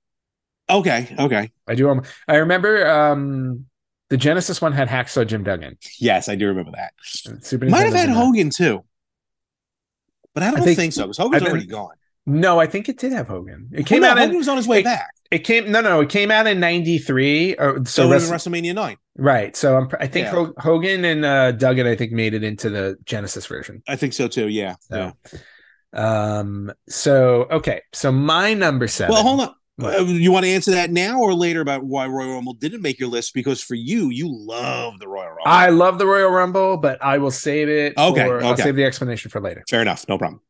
Okay, okay. I do. own- I remember um The Genesis one had Hacksaw Jim Duggan. Yes, I do remember that. Super Might have had. Hogan too, but I don't think- think, so because Hogan's I already gone. No, I think it did have Hogan. It came Well, out no, in Hogan was on his way it- back. it came no no it came out in '93 or So so Wrestle- WrestleMania nine. right. So I'm, I think Yeah. Ho- Hogan and uh, Duggan I think made it into the Genesis version. I think so too. Yeah. So, yeah. um. So okay. So my number seven. Well, hold on. What? Uh, you want to answer that now or later about why Royal Rumble didn't make your list? Because for you, you love the Royal Rumble. I love the Royal Rumble, but I will save it. Okay, for- I'll save the explanation for later. Fair enough. No problem.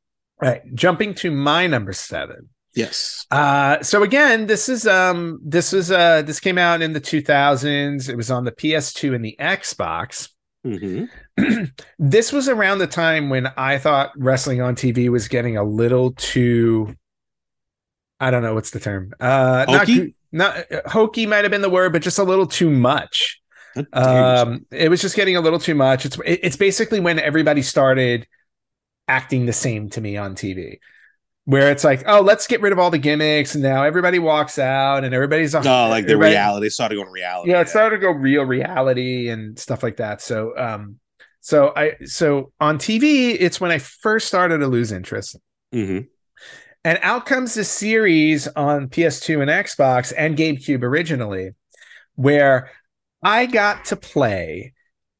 Right. Jumping to my number seven. Yes. Uh, so again, this is um, this was uh, this came out in the 2000s. It was on the PS2 and the Xbox. hmm this was around the time when I thought wrestling on TV was getting a little too. I don't know what's the term. Uh, not Hokey? goo- not uh, hokey might have been the word, but just a little too much. Um, it was just getting a little too much. It's it- it's basically when everybody started acting the same to me on TV, where it's like, oh, let's get rid of all the gimmicks, and now everybody walks out, and everybody's oh, like the reality. Started going reality. yeah, it started to go real reality and stuff like that. So, um, so I so on TV, it's when I first started to lose interest. hmm And out comes this series on PS2 and Xbox and GameCube originally, where I got to play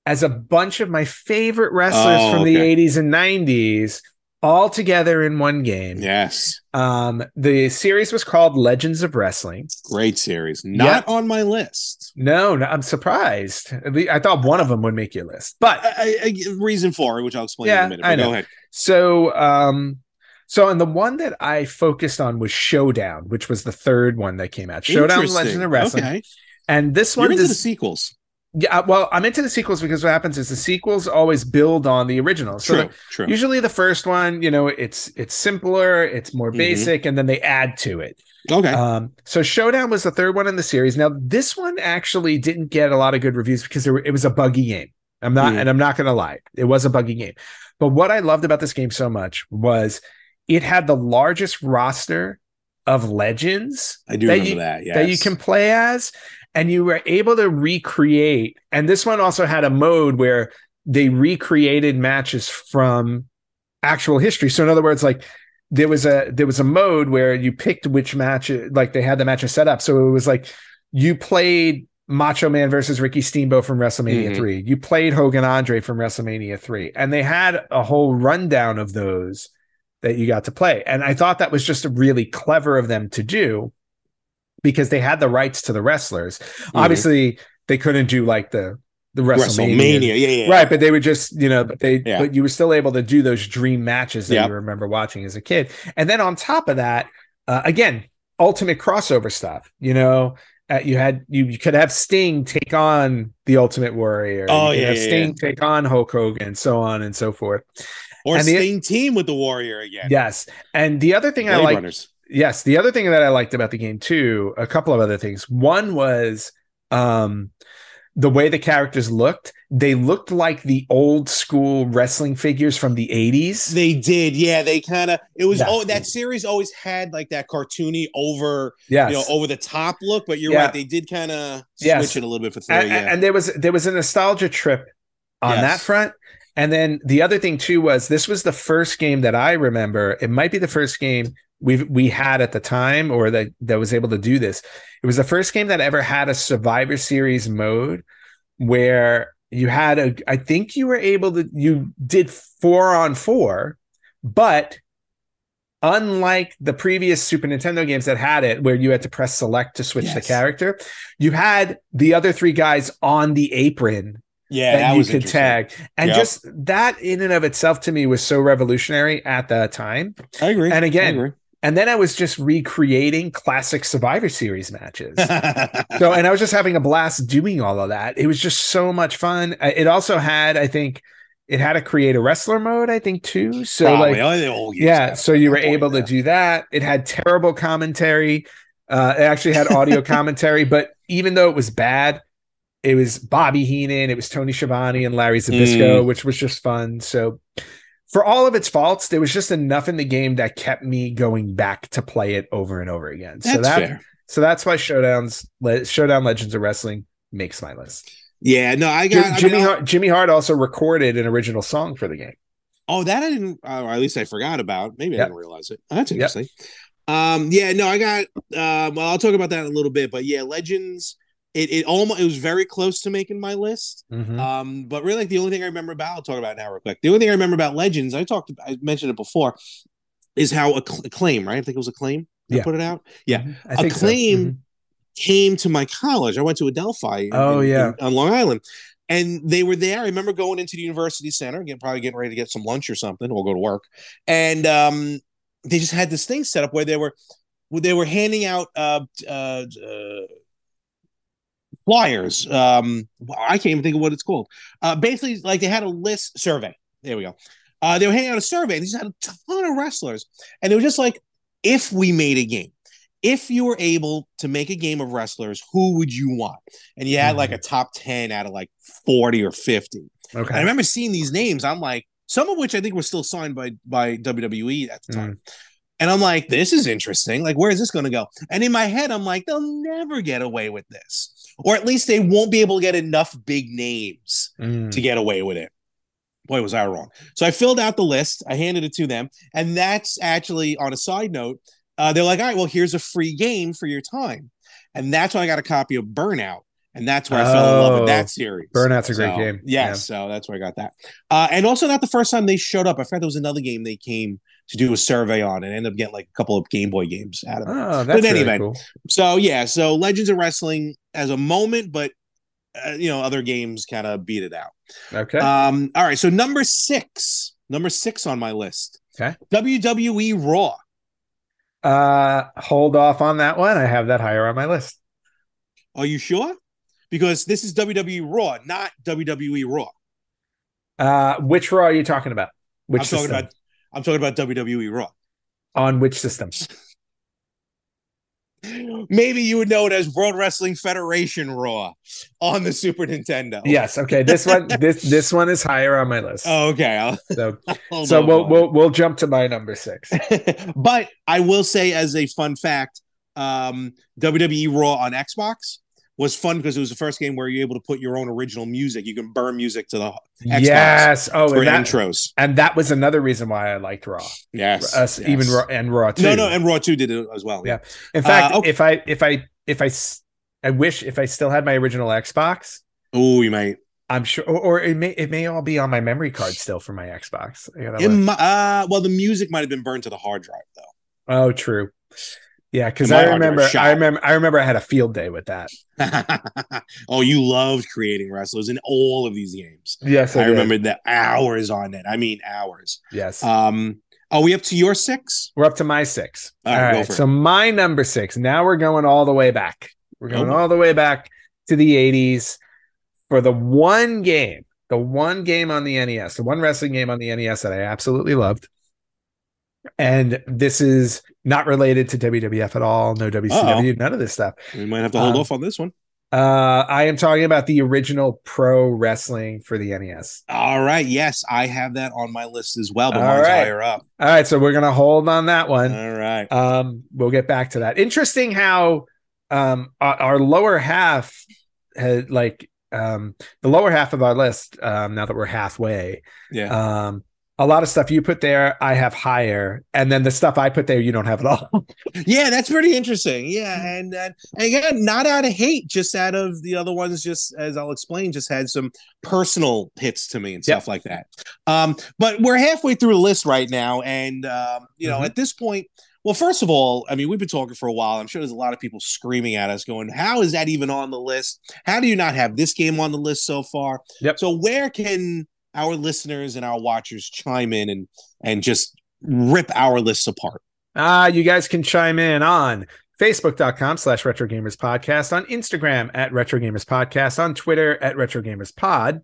as a bunch of my favorite wrestlers Oh, from the okay. 80s and 90s all together in one game. Yes. Um, the series was called Legends of Wrestling. Great series. Not on my list. No, no, I'm surprised. I thought one of them would make your list, but I, I, reason for it, which I'll explain Yeah, in a minute. I know. go ahead. So, um, so and the one that I focused on was Showdown, which was the third one that came out. Showdown. Legend of Wrestling. Okay. And this You're one into the sequels. Yeah, well, I'm into the sequels because what happens is the sequels always build on the original. So True. the- true. usually the first one, you know, it's it's simpler, it's more Mhm. basic, and then they add to it. okay. Um, so Showdown was the third one in the series. Now this one actually didn't get a lot of good reviews because there were, it was a buggy game. I'm not, Mhm. and I'm not going to lie, it was a buggy game. But what I loved about this game so much was it had the largest roster of legends I do that remember you- that. Yes. that you can play as, and you were able to recreate. And this one also had a mode where they recreated matches from actual history. So in other words, like there was a there was a mode where you picked which match, like they had the matches set up. So it was like you played Macho Man versus Ricky Steamboat from WrestleMania Mhm. 3. You played Hogan Andre from WrestleMania 3. And they had a whole rundown of those that you got to play. And I thought that was just really clever of them to do because they had the rights to the wrestlers. Mhm. Obviously, they couldn't do like the the WrestleMania. WrestleMania. Yeah, yeah. Right, but they were just, you know, but they Yeah. but you were still able to do those dream matches that Yep. you remember watching as a kid. And then on top of that, uh, again, ultimate crossover stuff, you know, uh, you had you, you could have Sting take on the Ultimate Warrior. Oh, yeah, yeah, Sting take on Hulk Hogan, so on and so forth. Or and the- Sting team with the Warrior again. Yes, and the other thing I like Runners. Yes the other thing that i liked about the game too a couple of other things one was um the way the characters looked they looked like the old school wrestling figures from the 80s They did, yeah. They kind of it was. Yeah. Oh, that series always had like that cartoony over, yes you know, over the top look. But you're Yeah. right, they did kind of switch Yes. it a little bit for three. and, yeah. and there was there was a nostalgia trip on Yes. that front and then the other thing too was this was the first game that i remember it might be the first game we we had at the time or that that was able to do this it was the first game that ever had a survivor series mode where you had a i think you were able to you did four on four but unlike the previous super nintendo games that had it where you had to press select to switch the character you had the other three guys on the apron yeah, that, that you was could tag and Yep. just that in and of itself to me was so revolutionary at that time I agree. And again, agree. And then i was just recreating classic survivor series matches. So and i was just having a blast doing all of that. It was just so much fun. It also had i think it had a create a wrestler mode i think too. So Probably. like Oh, games yeah so you were able to do that. It had terrible commentary. Uh it actually had audio commentary but even though it was bad it was bobby heenan it was tony Schiavone and larry Mm. which was just fun. So for all of its faults there was just enough in the game that kept me going back to play it over and over again so That's that fair. so that's why showdowns Le- showdown legends of wrestling makes my list Yeah, no, I got Jimmy I mean, Hart, Jimmy Hart also recorded an original song for the game. Oh, that I didn't, or at least I forgot about. Maybe I didn't realize it. That's Yep. interesting. Um, yeah, no, I got. Uh, well, I'll talk about that in a little bit, but yeah, Legends. It it almost it was very close to making my list. Mhm. Um, but really, like the only thing I remember about, I'll talk about it now real quick. The only thing I remember about Legends, I talked, I mentioned it before, is how Acc- acclaim, right? I think it was acclaim that Yeah. put it out. Yeah, Mhm. I think so. Acclaim Mhm. came to my college. I went to Adelphi. Oh, in- yeah. in- on Long Island, and they were there. I remember going into the university center, getting probably getting ready to get some lunch or something, or go to work, and um, they just had this thing set up where they were where they were handing out uh, uh, uh, flyers. Um, I can't even think of what it's called. Uh, basically, like they had a list survey. There we go. Uh, they were handing out a survey. And they just had a ton of wrestlers, and they were just like, if we made a game, if you were able to make a game of wrestlers, who would you want? And you had like a top ten out of like forty or fifty. And I remember seeing these names. I'm like, some of which I think were still signed by by WWE at the time. And I'm like, this is interesting. Like, where is this going to go? And in my head, I'm like, they'll never get away with this, or at least they won't be able to get enough big names Mm. to get away with it. Boy, was I wrong. So I filled out the list. I handed it to them, and that's actually on a side note. Uh, they're like, all right, well, here's a free game for your time, and that's when I got a copy of Burnout, and that's where I fell in love with Oh, that series. Burnout's a great So, game. Yes, so that's where I got that. Uh, and also, not the first time they showed up. I forgot there was another game they came to do a survey on, and end up getting like a couple of Game Boy games out of it. Oh, that's any really cool. So yeah, so Legends of Wrestling as a moment, but uh, you know, other games kind of beat it out. Okay. Um, all right, so number six, number six on my list. Okay. WWE Raw. Uh, hold off on that one. I have that higher on my list. Are you sure? Because this is WWE Raw, not WWE Raw. Uh, which Raw are you talking about? Which I'm talking system? about. I'm talking about WWE Raw. on which systems? Maybe you would know it as World Wrestling Federation Raw on the Super Nintendo. Yes. Okay. This one. this this one is higher on my list. Oh, okay. I'll, So hold so we'll we'll we'll jump to my number six. but I will say, as a fun fact, um, WWE Raw on Xbox was fun because it was the first game where you're able to put your own original music. You can burn music to the Xbox Yes. Oh, for and that, intros. and that was another reason why I liked Raw. Yes, Us yes. even Raw and Raw too. No, no, and Raw two did it as well. Yeah. In fact, Uh, okay. if I if I if I I wish if I still had my original Xbox, Oh, you might. I'm sure, or, or it may it may all be on my memory card still for my Xbox. I gotta It look. uh, well, the music might have been burned to the hard drive though. oh, true. Yeah, because I remember. I remember, I remember, I had a field day with that. oh, you loved creating wrestlers in all of these games. Yes, I, I, remember the hours on it. I mean, hours. Yes, Um, are we up to your six? we're up to my six. All All right, right, so my number six. Now we're going all the way back. We're going Oh. all the way back to the '80s for the one game, the one game on the NES, the one wrestling game on the NES that I absolutely loved. And this is not related to WWF at all. No WCW, none of this stuff. We might have to hold Um, off on this one. Uh, I am talking about the original pro wrestling for the NES. All right. Yes, I have that on my list as well, but All mine's right. higher up. All right, so we're gonna hold on that one. All right. Um, we'll get back to that. Interesting how um our, our lower half had like um the lower half of our list. Um, now that we're halfway, Yeah. um, a lot of stuff you put there I have higher, and then the stuff I put there you don't have at all. yeah, that's pretty interesting. Yeah, and, uh, and again, not out of hate, just out of the other ones. Just as I'll explain, just had some personal hits to me and Yep. stuff like that. Um, but we're halfway through the list right now, and um, you know, Mhm. at this point, well, first of all, I mean, we've been talking for a while. I'm sure there's a lot of people screaming at us, going, "How is that even on the list? How do you not have this game on the list so far?" Yep. So where can our listeners and our watchers chime in and and just rip our lists apart? Ah, you guys can chime in on facebook.com slash retro gamers podcast on instagram at retro gamers podcast on twitter at retro gamers pod.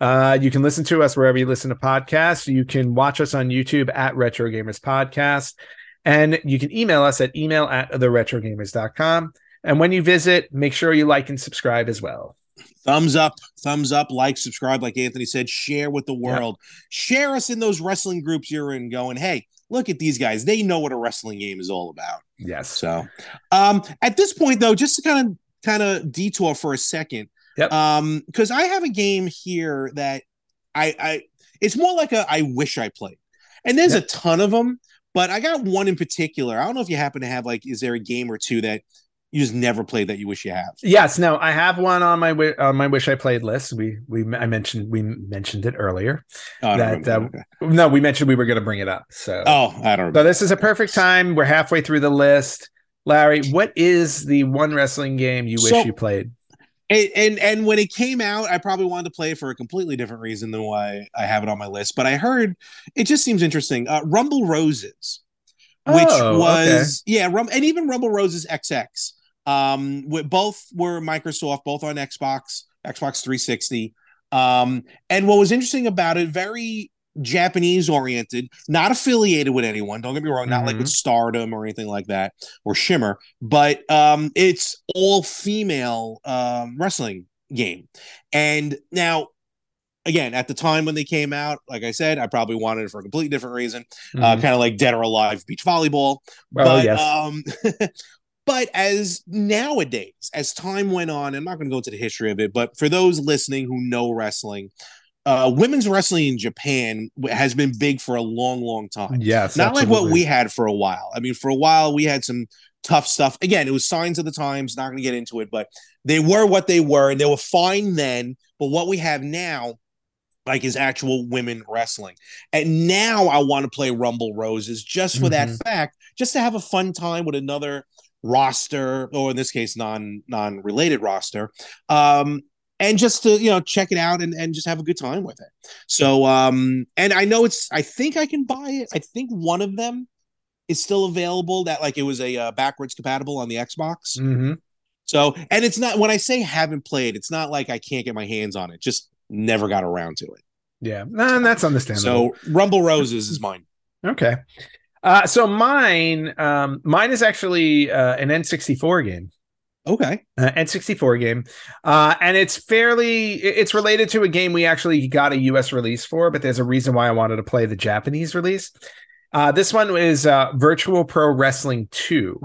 Uh, you can listen to us wherever you listen to podcasts. You can watch us on youtube at retro gamers podcast. And you can email us at email at the retrogamers.com and when you visit make sure you like and subscribe as well thumbs up thumbs up like subscribe like anthony said share with the world share us in those wrestling groups you're in going hey look at these guys they know what a wrestling game is all about yes so um at this point though just to kind of kind of detour for a second Yep. Um, because I have a game here that I I it's more like a I wish I played, and there's Yep. a ton of them, but I got one in particular. I don't know if you happen to have like, is there a game or two that you just never played that you wish you have? Yes, no, I have one on my on my wish I played list. We we I mentioned we mentioned it earlier. Oh, That, remember. uh, No, we mentioned we were going to bring it up. So oh, I don't So this is a perfect time. We're halfway through the list. Larry, what is the one wrestling game you wish So- you played? And, and and when it came out, I probably wanted to play for a completely different reason than why I have it on my list. But I heard it just seems interesting. Uh, Rumble Roses, which Oh, was yeah, Rum, and even Rumble Roses XX. Um, both were Microsoft, both on Xbox, Xbox 360. Um, and what was interesting about it, very Japanese oriented, not affiliated with anyone. Don't get me wrong, not like Mhm. with Stardom or anything like that or Shimmer, but um, it's all female um, wrestling game. And now, again, at the time when they came out, like I said, I probably wanted it for a completely different reason, uh, Mhm. kind of like Dead or Alive beach volleyball. oh but yes, um, but as nowadays, as time went on, I'm not going to go into the history of it, but for those listening who know wrestling, uh, women's wrestling in Japan has been big for a long, long time yes, not like what we had for a while. I mean, for a while we had some tough stuff. Again, it was signs of the times. Not going to get into it, but they were what they were, and they were fine then. But what we have now, like, is actual women wrestling. And now I want to play Rumble Roses just for that Mhm. fact, just to have a fun time with another roster, or in this case, non non related roster. Um, and just to you know check it out and, and just have a good time with it so um and i know it's i think i can buy it i think one of them is still available that like it was a uh, backwards compatible on the xbox Mhm. so and it's not when i say haven't played it's not like i can't get my hands on it just never got around to it Yeah, and that's understandable. so rumble roses is mine okay, uh, so mine, um, mine is actually uh, an N64 game. okay uh, N64 game, uh, and it's fairly it's related to a game we actually got a US release for, but there's a reason why I wanted to play the Japanese release. Uh, this one is uh, Virtual Pro Wrestling 2,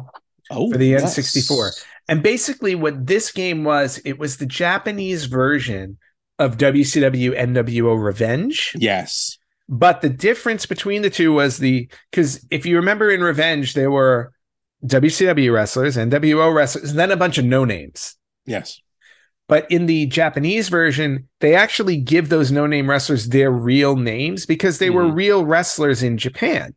oh For the yes. N64. and basically what this game was, it was the Japanese version of WCW NWO Revenge. yes But the difference between the two was the because if you remember in Revenge, there were WCW wrestlers, and NWO wrestlers, and then a bunch of no names. yes But in the Japanese version, they actually give those no name wrestlers their real names because they were Mhm. real wrestlers in Japan.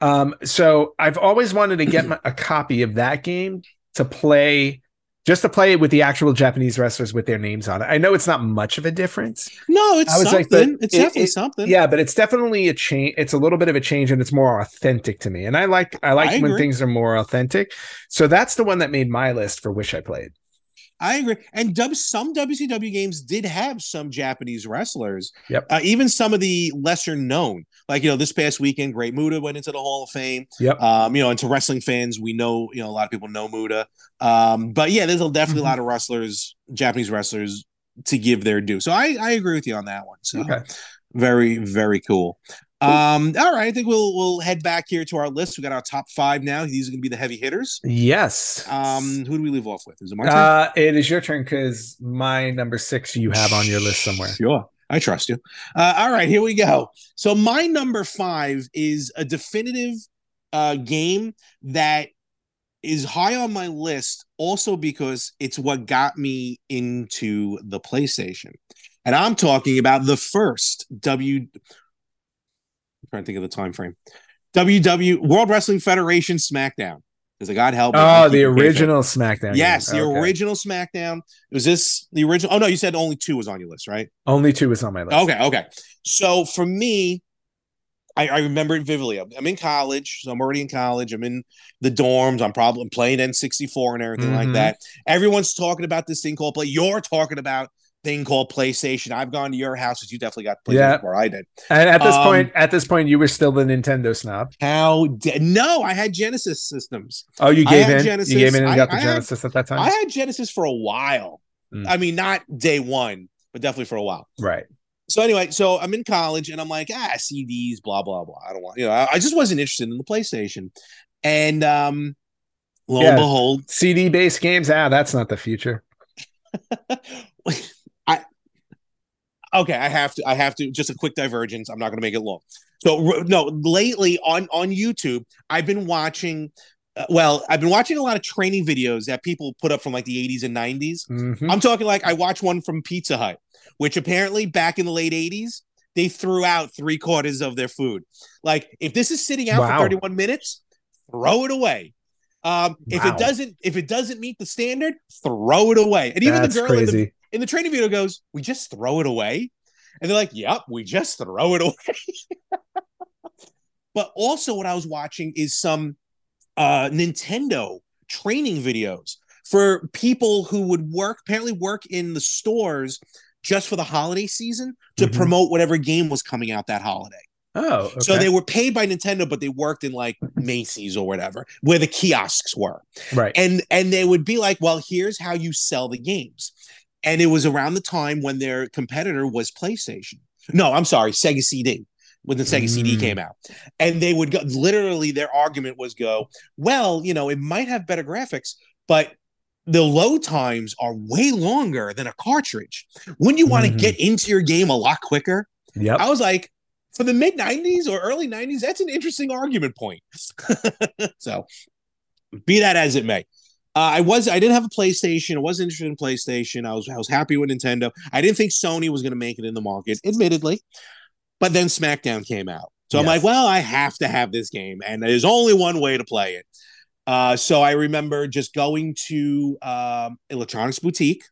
Um, so I've always wanted to get my, a copy of that game to play, just to play it with the actual Japanese wrestlers with their names on it. I know it's not much of a difference. no it's like, something but it's it- definitely it- something Yeah, but it's definitely a change. It's a little bit of a change, and it's more authentic to me. And I like I like I when things are more authentic. So that's the one that made my list for Wish I Played. I agree. And w, some WCW games did have some Japanese wrestlers. Yep. Uh, even some of the lesser known, like you know, this past weekend, Great Muta went into the Hall of Fame. Yep. Um, you know, and to wrestling fans, we know you know a lot of people know Muta. Um, but yeah, there's a, definitely Mhm. a lot of wrestlers, Japanese wrestlers, to give their due. So I I agree with you on that one. So Okay. very very cool. Um, all right, I think we'll we'll head back here to our list. We got our top five now. These are going to be the heavy hitters. Yes. Um, who do we leave off with? Is it my turn? Uh, it is your turn because my number six you have on your list somewhere. Sure. I trust you. Uh, all right, here we go. So my number five is a definitive uh, game that is high on my list, also because it's what got me into the PlayStation, and I'm talking about the first W. Trying to think of the time frame. WW World Wrestling Federation SmackDown. Because God help me. Oh, the original SmackDown. Yes, the Okay. original SmackDown. Was this the original? Oh no, you said only two was on your list, right? Only two was on my list. Okay, okay. So for me, I, I remember it vividly. I'm, I'm in college, so I'm already in college. I'm in the dorms. I'm probably playing N64 and everything like Mhm. that. Everyone's talking about this thing called Play. You're talking about thing called PlayStation. I've gone to your house, because you definitely got PlayStation Yeah. before I did. And at this Um, point, at this point, you were still the Nintendo snob. How did no? I had Genesis systems. Oh, you I gave had in. Genesis. You gave in and I- got the I had- Genesis at that time. I had Genesis for a while. Mm. I mean, not day one, but definitely for a while. right. So anyway, so I'm in college and I'm like, ah, CDs, blah blah blah. I don't want, you know, I, I just wasn't interested in the PlayStation. And um, lo Yeah. and behold, CD based games. Ah, that's not the future. Okay, I have to. I have to. Just a quick divergence. I'm not going to make it long. So no, lately on on YouTube, I've been watching. Uh, well, I've been watching a lot of training videos that people put up from like the 80s and 90s. Mhm. I'm talking like I watched one from Pizza Hut, which apparently back in the late 80s they threw out three quarters of their food. Like if this is sitting out Wow. for 31 minutes, throw it away. Um, if Wow. it doesn't, if it doesn't meet the standard, throw it away. And even That's the girl in the, in the training video goes, "We just throw it away," and they're like, "Yep, we just throw it away." but also, what I was watching is some uh, Nintendo training videos for people who would work, apparently work in the stores just for the holiday season to Mhm. promote whatever game was coming out that holiday. Oh, okay. So they were paid by Nintendo, but they worked in like Macy's or whatever, where the kiosks were right. and and they would be like well here's how you sell the games and it was around the time when their competitor was playstation no i'm sorry sega cd when the sega cd Mm. came out and they would go literally their argument was go well you know it might have better graphics but the load times are way longer than a cartridge wouldn't you want to Mhm. get into your game a lot quicker Yep. i was like for the mid 90s or early 90s that's an interesting argument point so be that as it may uh, I was I didn't have a PlayStation. I wasn't interested in PlayStation. I was I was happy with Nintendo. I didn't think Sony was going to make it in the market, admittedly. But then SmackDown came out, so I'm like, well, I have to have this game, and there's only one way to play it. Uh, so I remember just going to um, Electronics Boutique,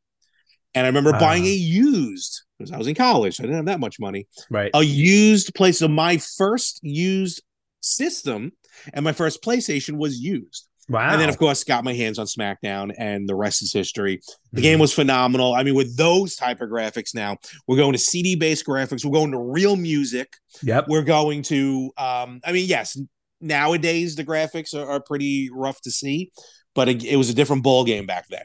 and I remember Ah. buying a used because I was in college. So I didn't have that much money right. a used place. So my first used system and my first PlayStation was used. Wow. And then, of course, got my hands on SmackDown, and the rest is history. The Mhm. game was phenomenal. I mean, with those type of graphics now, we're going to CD based graphics. We're going to real music. Yep. We're going to, um, I mean, yes, nowadays the graphics are, are pretty rough to see, but it, it was a different ball game back then.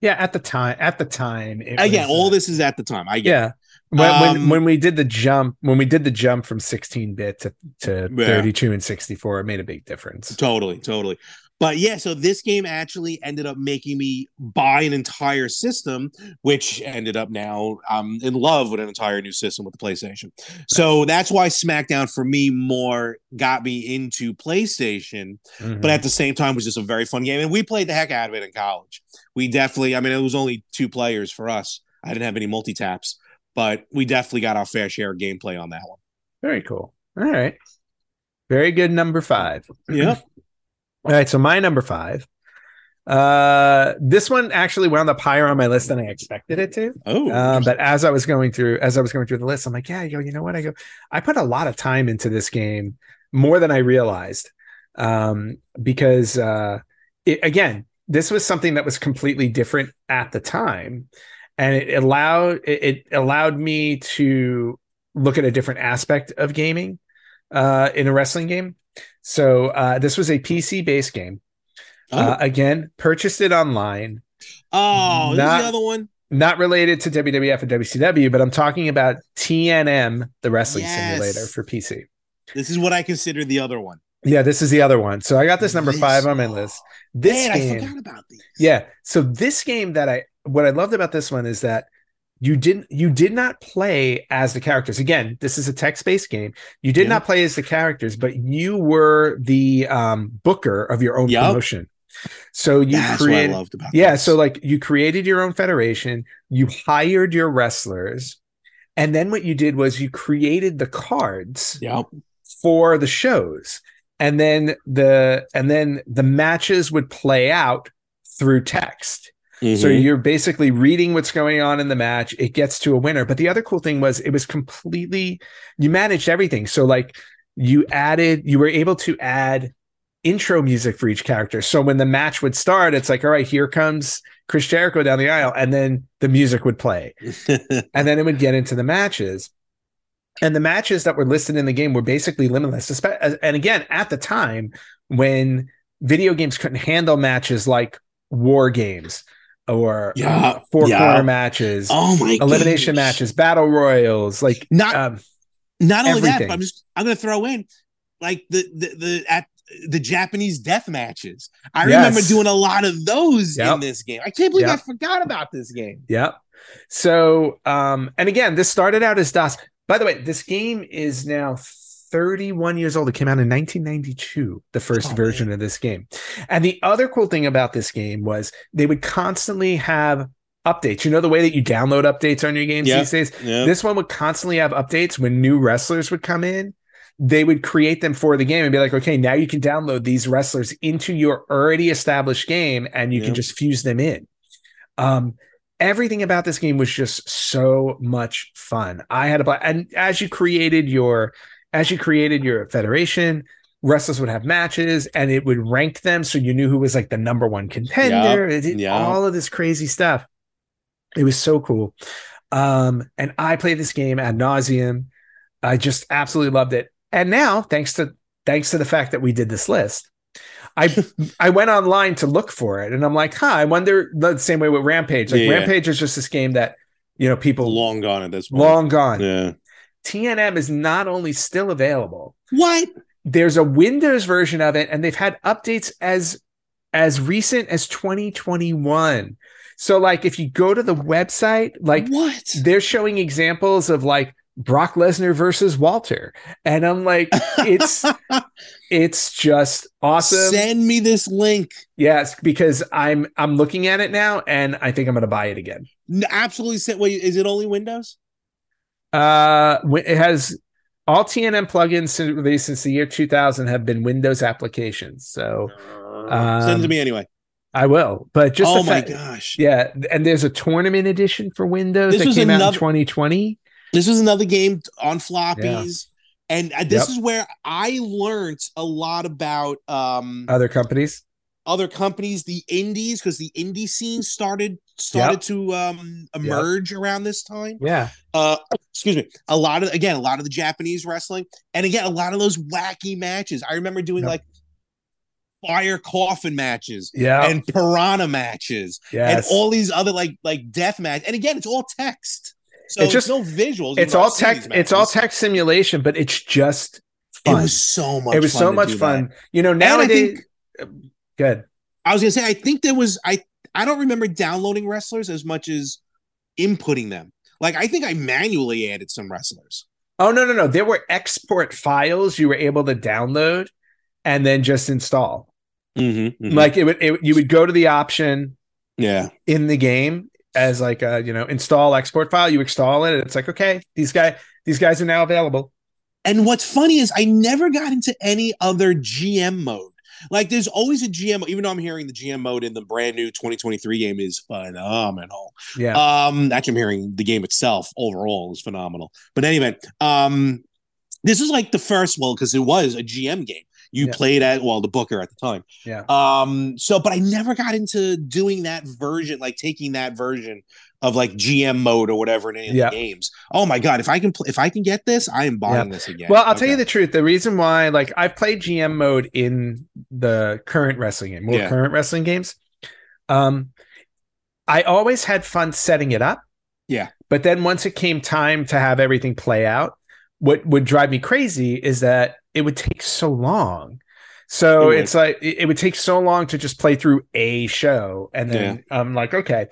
Yeah. At the time. At the time. it Again, was, all uh, this is at the time. I get Yeah. When, when Um, when we did the jump when we did the jump from 16 bit to, to Yeah. 32 and 64 it made a big difference. Totally, totally. But yeah, so this game actually ended up making me buy an entire system, which ended up now I'm in love with an entire new system with the PlayStation. So that's why SmackDown for me more got me into PlayStation, Mhm. but at the same time was just a very fun game. And we played the heck out of it in college. We definitely, I mean, it was only two players for us. I didn't have any multi taps, but we definitely got our fair share of gameplay on that one. very cool. All right. Very good number 5. Yeah. All right, so my number 5 uh this one actually wound up higher on my list than I expected it to. Oh, Um, but as I was going through, as I was going through the list, I'm like, yeah, I go, you know what? I go, I put a lot of time into this game, more than I realized, um, because uh, it, again, this was something that was completely different at the time, and it allowed it, it allowed me to look at a different aspect of gaming uh, in a wrestling game. So uh, this was a PC based game. oh, Uh, again, purchased it online oh this is the other one. not related to WWF and WCW, but I'm talking about TNM, the wrestling Yes. simulator for PC. This is what I consider the other one. Yeah, this is the other one. So I got this number This- five on my list. This Man, I game, forgot about these. yeah. So this game that I what I loved about this one is that you didn't you did not play as the characters. Again, this is a text-based game. You did Yeah. not play as the characters, but you were the um, booker of your own Yup. promotion. So you That's what I created loved about. Yeah, this. so like you created your own federation, you hired your wrestlers, and then what you did was you created the cards Yep. for the shows. And then the and then the matches would play out through text. So Mhm. you're basically reading what's going on in the match. It gets to a winner. But the other cool thing was it was completely you managed everything. So like you added, you were able to add intro music for each character. So when the match would start, it's like, all right, here comes Chris Jericho down the aisle, and then the music would play, and then it would get into the matches. And the matches that were listed in the game were basically limitless. And again, at the time when video games couldn't handle matches like war games or Yeah, four yeah. corner matches, oh my elimination goodness. matches, battle royals, like Not um, not only that, everything. but I'm just I'm gonna throw in like the the the at the Japanese death matches. I Yes. remember doing a lot of those Yep. in this game. I can't believe I forgot about this game. Yep. So, um, and again, this started out as DOS. By the way, this game is now 31 years old. It came out in 1992, the first Oh, version of this game. And the other cool thing about this game was they would constantly have updates. You know, the way that you download updates on your games Yeah. these days? Yeah. This one would constantly have updates when new wrestlers would come in. They would create them for the game and be like, okay, now you can download these wrestlers into your already established game and you Yeah. can just fuse them in. Um, everything about this game was just so much fun. I had a blast. And as you created your as you created your federation, wrestlers would have matches and it would rank them so you knew who was like the number one contender. It did yeah. all of this crazy stuff. It was so cool. Um, and I played this game ad nauseum. I just absolutely loved it. And now, thanks to thanks to the fact that we did this list, I I went online to look for it, and I'm like, huh, I wonder the same way with Rampage. Like Yeah, yeah. Rampage is just this game that you know people long, long gone at this point. Long gone. Yeah. TNM is not only still available, What? there's a Windows version of it, and they've had updates as as recent as 2021. So, like, if you go to the website, like what? they're showing examples of like Brock Lesnar versus Walter, and I'm like, it's it's just awesome. Send me this link. yes, because I'm I'm looking at it now, and I think I'm gonna buy it again. N- Absolutely. Wait, is it only Windows? Uh, it has all TNM plugins since- released since the year 2000 have been Windows applications. So Send it Um, to me anyway. I will, but just oh my fact- gosh. yeah, and there's a tournament edition for Windows This that was came out in 2020. This was another game on floppies. And uh, this Yep. is where I learned a lot about um, Other companies, other companies, the indies, because the indie scene started started Yep. to um, emerge around this time. yeah, Uh, excuse me. A lot of again, a lot of the Japanese wrestling, and again, a lot of those wacky matches. I remember doing Yep. like fire coffin matches yeah, and piranha matches yes. and all these other like like death match. And again, it's all text. So It's just- no visuals. it's all text. It's all text simulation, but it's just It was so much. It was fun so much fun. that. You know, And I nowadays. Good. I was gonna say I think there was I I don't remember downloading wrestlers as much as inputting them. Like I think I manually added some wrestlers. Oh no, no, no. There were export files you were able to download and then just install. Mm-hmm, Like it would, it, you would go to the option yeah, in the game as like a you know install export file. You install it, and it's like okay, these guy these guys are now available. And what's funny is I never got into any other GM mode. Like there's always a GM, even though I'm hearing the GM mode in the brand new 2023 game is phenomenal. Yeah, Um, actually, I'm hearing the game itself overall is phenomenal. But anyway, um, this is like the first well because it was a GM game. You Yeah. played at well the Booker at the time. Yeah. Um. So, but I never got into doing that version, like taking that version of like GM mode or whatever in any of Yeah. the games. Oh my god! If I can, pl- if I can get this, I am buying this again. Well, I'll tell you the truth. The reason why, like, I've played GM mode in the current wrestling game, more Yeah. current wrestling games. Um, I always had fun setting it up. Yeah. But then once it came time to have everything play out, what would drive me crazy is that it would take so long. So It it's like it it would take so long to just play through a show, and then I'm like, okay.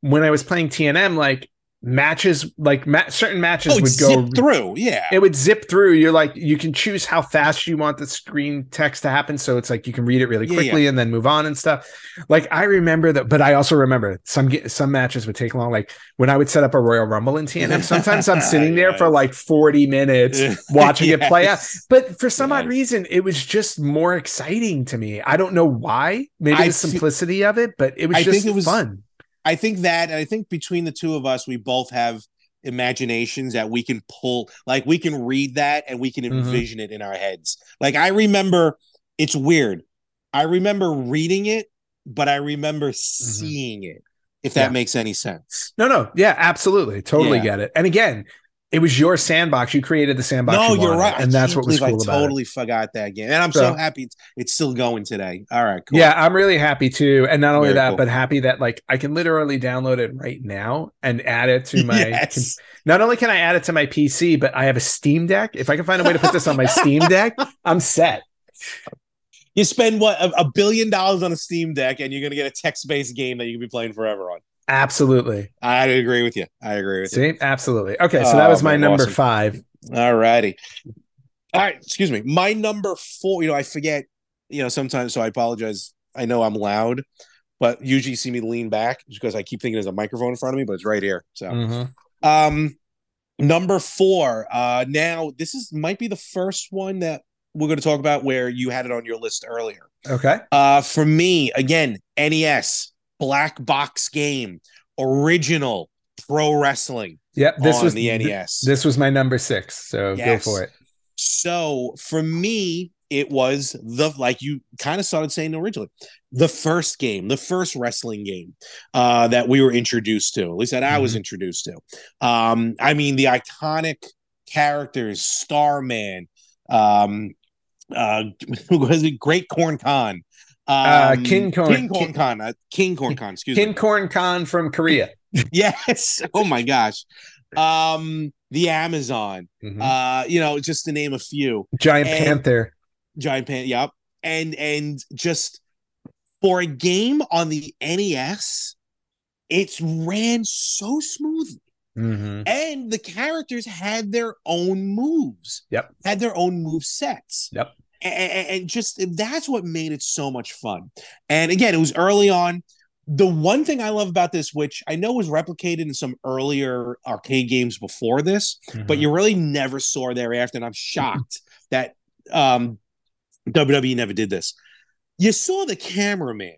When I was playing TNM, like matches, like ma- certain matches Oh, would go through. Yeah. it would zip through. You're like, you can choose how fast you want the screen text to happen. So it's like you can read it really Yeah, quickly and then move on and stuff. Like I remember that, but I also remember some some matches would take long. Like when I would set up a Royal Rumble in TNM, sometimes I'm sitting there for like 40 minutes watching it play out. But for some odd reason, it was just more exciting to me. I don't know why. Maybe I the simplicity of it, but it was I just it was- fun. I think that, and I think between the two of us, we both have imaginations that we can pull, like we can read that and we can Mhm. envision it in our heads. Like I remember, it's weird. I remember reading it, but I remember seeing it. If that Mm-hmm. Yeah. makes any sense. No, no, yeah, absolutely, totally Yeah. get it. And again, it was your sandbox. You created the sandbox. no, you you're wanted, right. I and that's what was cool I about it. totally forgot that game, and I'm so, So- happy it's, it's still going today. All right, cool. Yeah, I'm really happy too. And not only Very that, cool. but happy that like I can literally download it right now and add it to my. yes. Not only can I add it to my PC, but I have a Steam Deck. If I can find a way to put this on my Steam Deck, I'm set. you spend what a, a billion dollars on a Steam Deck, and you're gonna get a text-based game that you can be playing forever on. Absolutely. I agree with you. I agree with See, you. absolutely. Okay, so that Oh, was my man, number awesome. five. All righty. All right, excuse me. My number four, you know, I forget, you know, sometimes, so I apologize. I know I'm loud, but usually you see me lean back because I keep thinking there's a microphone in front of me, but it's right here. So, Mhm. um, number four, uh, now this is might be the first one that we're going to talk about where you had it on your list earlier. Okay. Uh, for me, again, NES, black box game, original pro wrestling Yep. This on was the NES. This was my number six. So Yes. go for it. So for me, it was the like you kind of started saying originally, the first game, the first wrestling game uh, that we were introduced to, at least that I was Mhm. introduced to. Um, I mean, the iconic characters, Starman, um, uh, was it? Great Corn Con. Uh, Um, King Corn- King Corn King- Con, uh, King Corn Con, excuse me. Kin Corn Khan from Korea. Yes. Oh my gosh. Um, the Amazon. Mhm. Uh, you know, just to name a few. Giant and- Panther. Giant Pan, yep. And and just for a game on the NES, it's ran so smoothly. Mhm. And the characters had their own moves. Yep. Had their own move sets. Yep. And, and just that's what made it so much fun. And again, it was early on. The one thing I love about this, which I know was replicated in some earlier arcade games before this, but Mhm. you really never saw thereafter. And I'm shocked that um, WWE never did this. You saw the cameraman.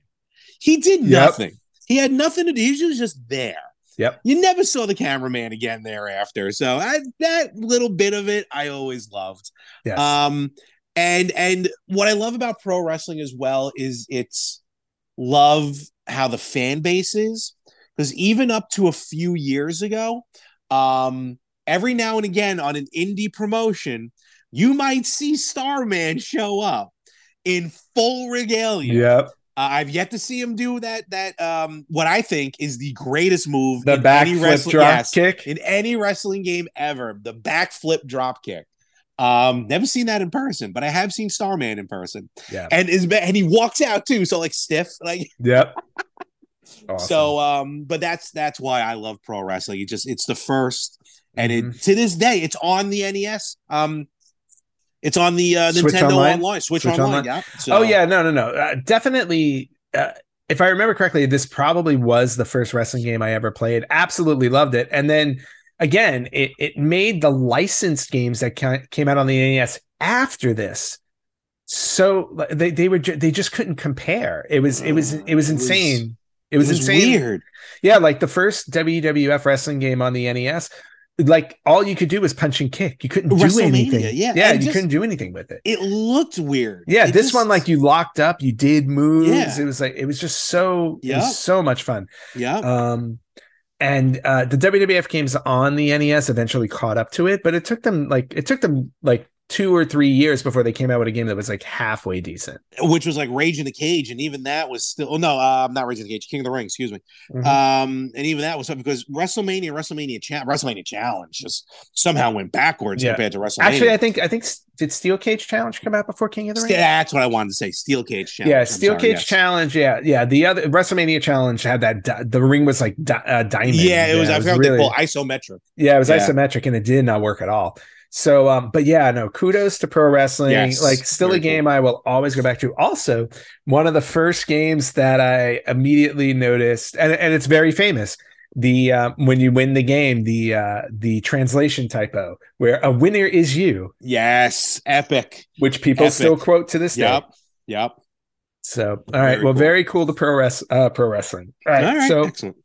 He did Yep. nothing. He had nothing to do. He was just there. Yep. You never saw the cameraman again thereafter. So I, that little bit of it, I always loved. Yes. Um, and and what I love about pro wrestling as well is it's love how the fan base is because even up to a few years ago, um, every now and again on an indie promotion, you might see Starman show up in full regalia. yep. Uh, I've yet to see him do that. That um, what I think is the greatest move The in back any wrestling drop yes, kick. in any wrestling game ever. The backflip drop kick. Um, never seen that in person, but I have seen Starman in person, Yeah. and is and he walks out too, so like stiff, like Yep. Awesome. so. Um, but that's that's why I love pro wrestling. It just it's the first, and Mhm. it to this day it's on the NES. Um, it's on the uh, Switch Nintendo Online? Online, Switch, Switch Online. Online? Yeah. So, oh yeah, no, no, no. Uh, definitely. Uh, if I remember correctly, this probably was the first wrestling game I ever played. Absolutely loved it. And then again, it it made the licensed games that ca- came out on the NES after this. So they they were they just couldn't compare. It was it was it was It was- insane. It was, it was insane. weird. Yeah, like the first WWF wrestling game on the NES, like all you could do was punch and kick. You couldn't do anything. yeah, yeah, you just- couldn't do anything with it. It looked weird. Yeah, It this just- one like you locked up, you did moves. Yeah. It was like it was just so Yeah. so much fun. Yeah. Um and uh the WWF games on the NES eventually caught up to it, but it took them like it took them like two or three years before they came out with a game that was like halfway decent. which was like Rage in the Cage, and even that was still. Oh no, uh, I'm not Rage in the Cage, King of the Ring. Excuse me. Mhm. Um, and even that was something because WrestleMania, WrestleMania, cha- WrestleMania Challenge just somehow went backwards Yeah. compared to WrestleMania. Actually, I think I think did Steel Cage Challenge come out before King of the Ring? That's what I wanted to say. Steel Cage Challenge. yeah, I'm Steel sorry, Cage yes. Challenge. Yeah, yeah. The other WrestleMania Challenge had that. Di- the ring was like di- uh, diamond. Yeah, it was. I forgot really- they call isometric. Yeah, it was Yeah. isometric and it did not work at all. So, um, but yeah, no, kudos to pro wrestling. Yes, like, still a game I will always go back to. Also, one of the first games that I immediately noticed, and, and it's very famous. The uh, when you win the game, the uh, the translation typo where a winner is you, Yes, epic. which people Epic. still quote to this day. Yep, yep. So, all right, Very well, cool. very cool to pro res- uh, pro wrestling. All right, All right, so excellent.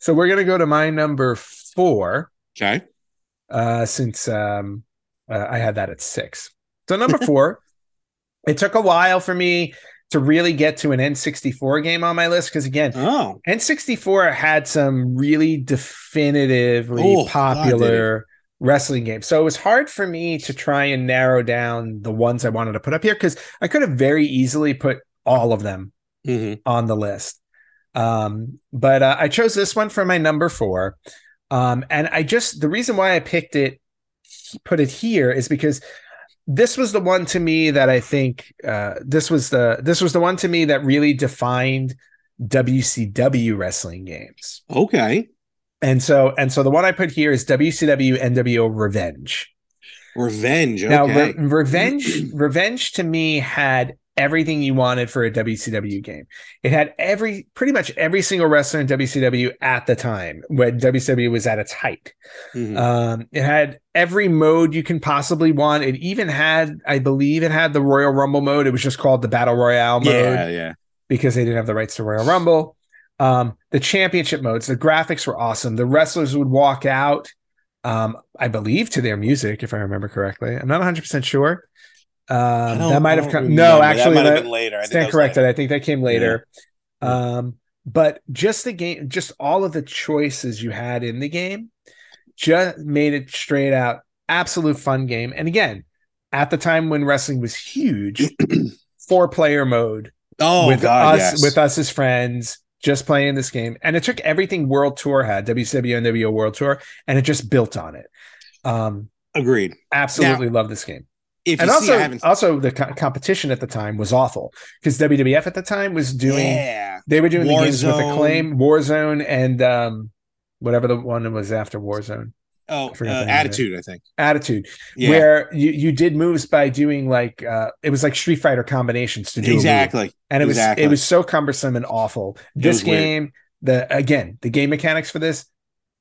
so we're gonna go to my number four. Okay. uh, since um, uh, I had that at six. So number four, it took a while for me to really get to an N64 game on my list because again, Oh, N64 had some really definitively Oh, God, popular wrestling games. So it was hard for me to try and narrow down the ones I wanted to put up here because I could have very easily put all of them mhm. on the list. Um, but uh, I chose this one for my number four. Um, and I just the reason why I picked it, put it here is because this was the one to me that I think uh, this was the this was the one to me that really defined WCW wrestling games. Okay. And so and so the one I put here is WCW NWO Revenge. Revenge. Okay. Now Re- Revenge Revenge to me had everything you wanted for a WCW game. It had every pretty much every single wrestler in WCW at the time when WCW was at its height. Mhm. Um, it had every mode you can possibly want. It even had, I believe, it had the Royal Rumble mode. It was just called the Battle Royale mode yeah, yeah. because they didn't have the rights to Royal Rumble. Um, the championship modes, the graphics were awesome. The wrestlers would walk out, um, I believe, to their music, if I remember correctly. I'm not 100 percent sure. I Um, that might have come. remember. No, That actually, might have been later. I think that stand corrected. later. I think that came later. Yeah. Um, but just the game, just all of the choices you had in the game, just made it straight out absolute fun game. And again, at the time when wrestling was huge, four player mode Oh with God, us yes. with us as friends, just playing this game, and it took everything World Tour had, WCW and NWO World Tour, and it just built on it. Um, Agreed. absolutely love this game If and you see, I also, haven't. also the co- competition at the time was awful because WWF at the time was doing yeah. they were doing the games with acclaim, Warzone, and um, whatever the one was after Warzone, Oh, I uh, it. attitude. I think. Attitude, Yeah. where you you did moves by doing like uh, it was like Street Fighter combinations to do exactly. and it was it was so cumbersome and awful. This was weird. game, the again the game mechanics for this,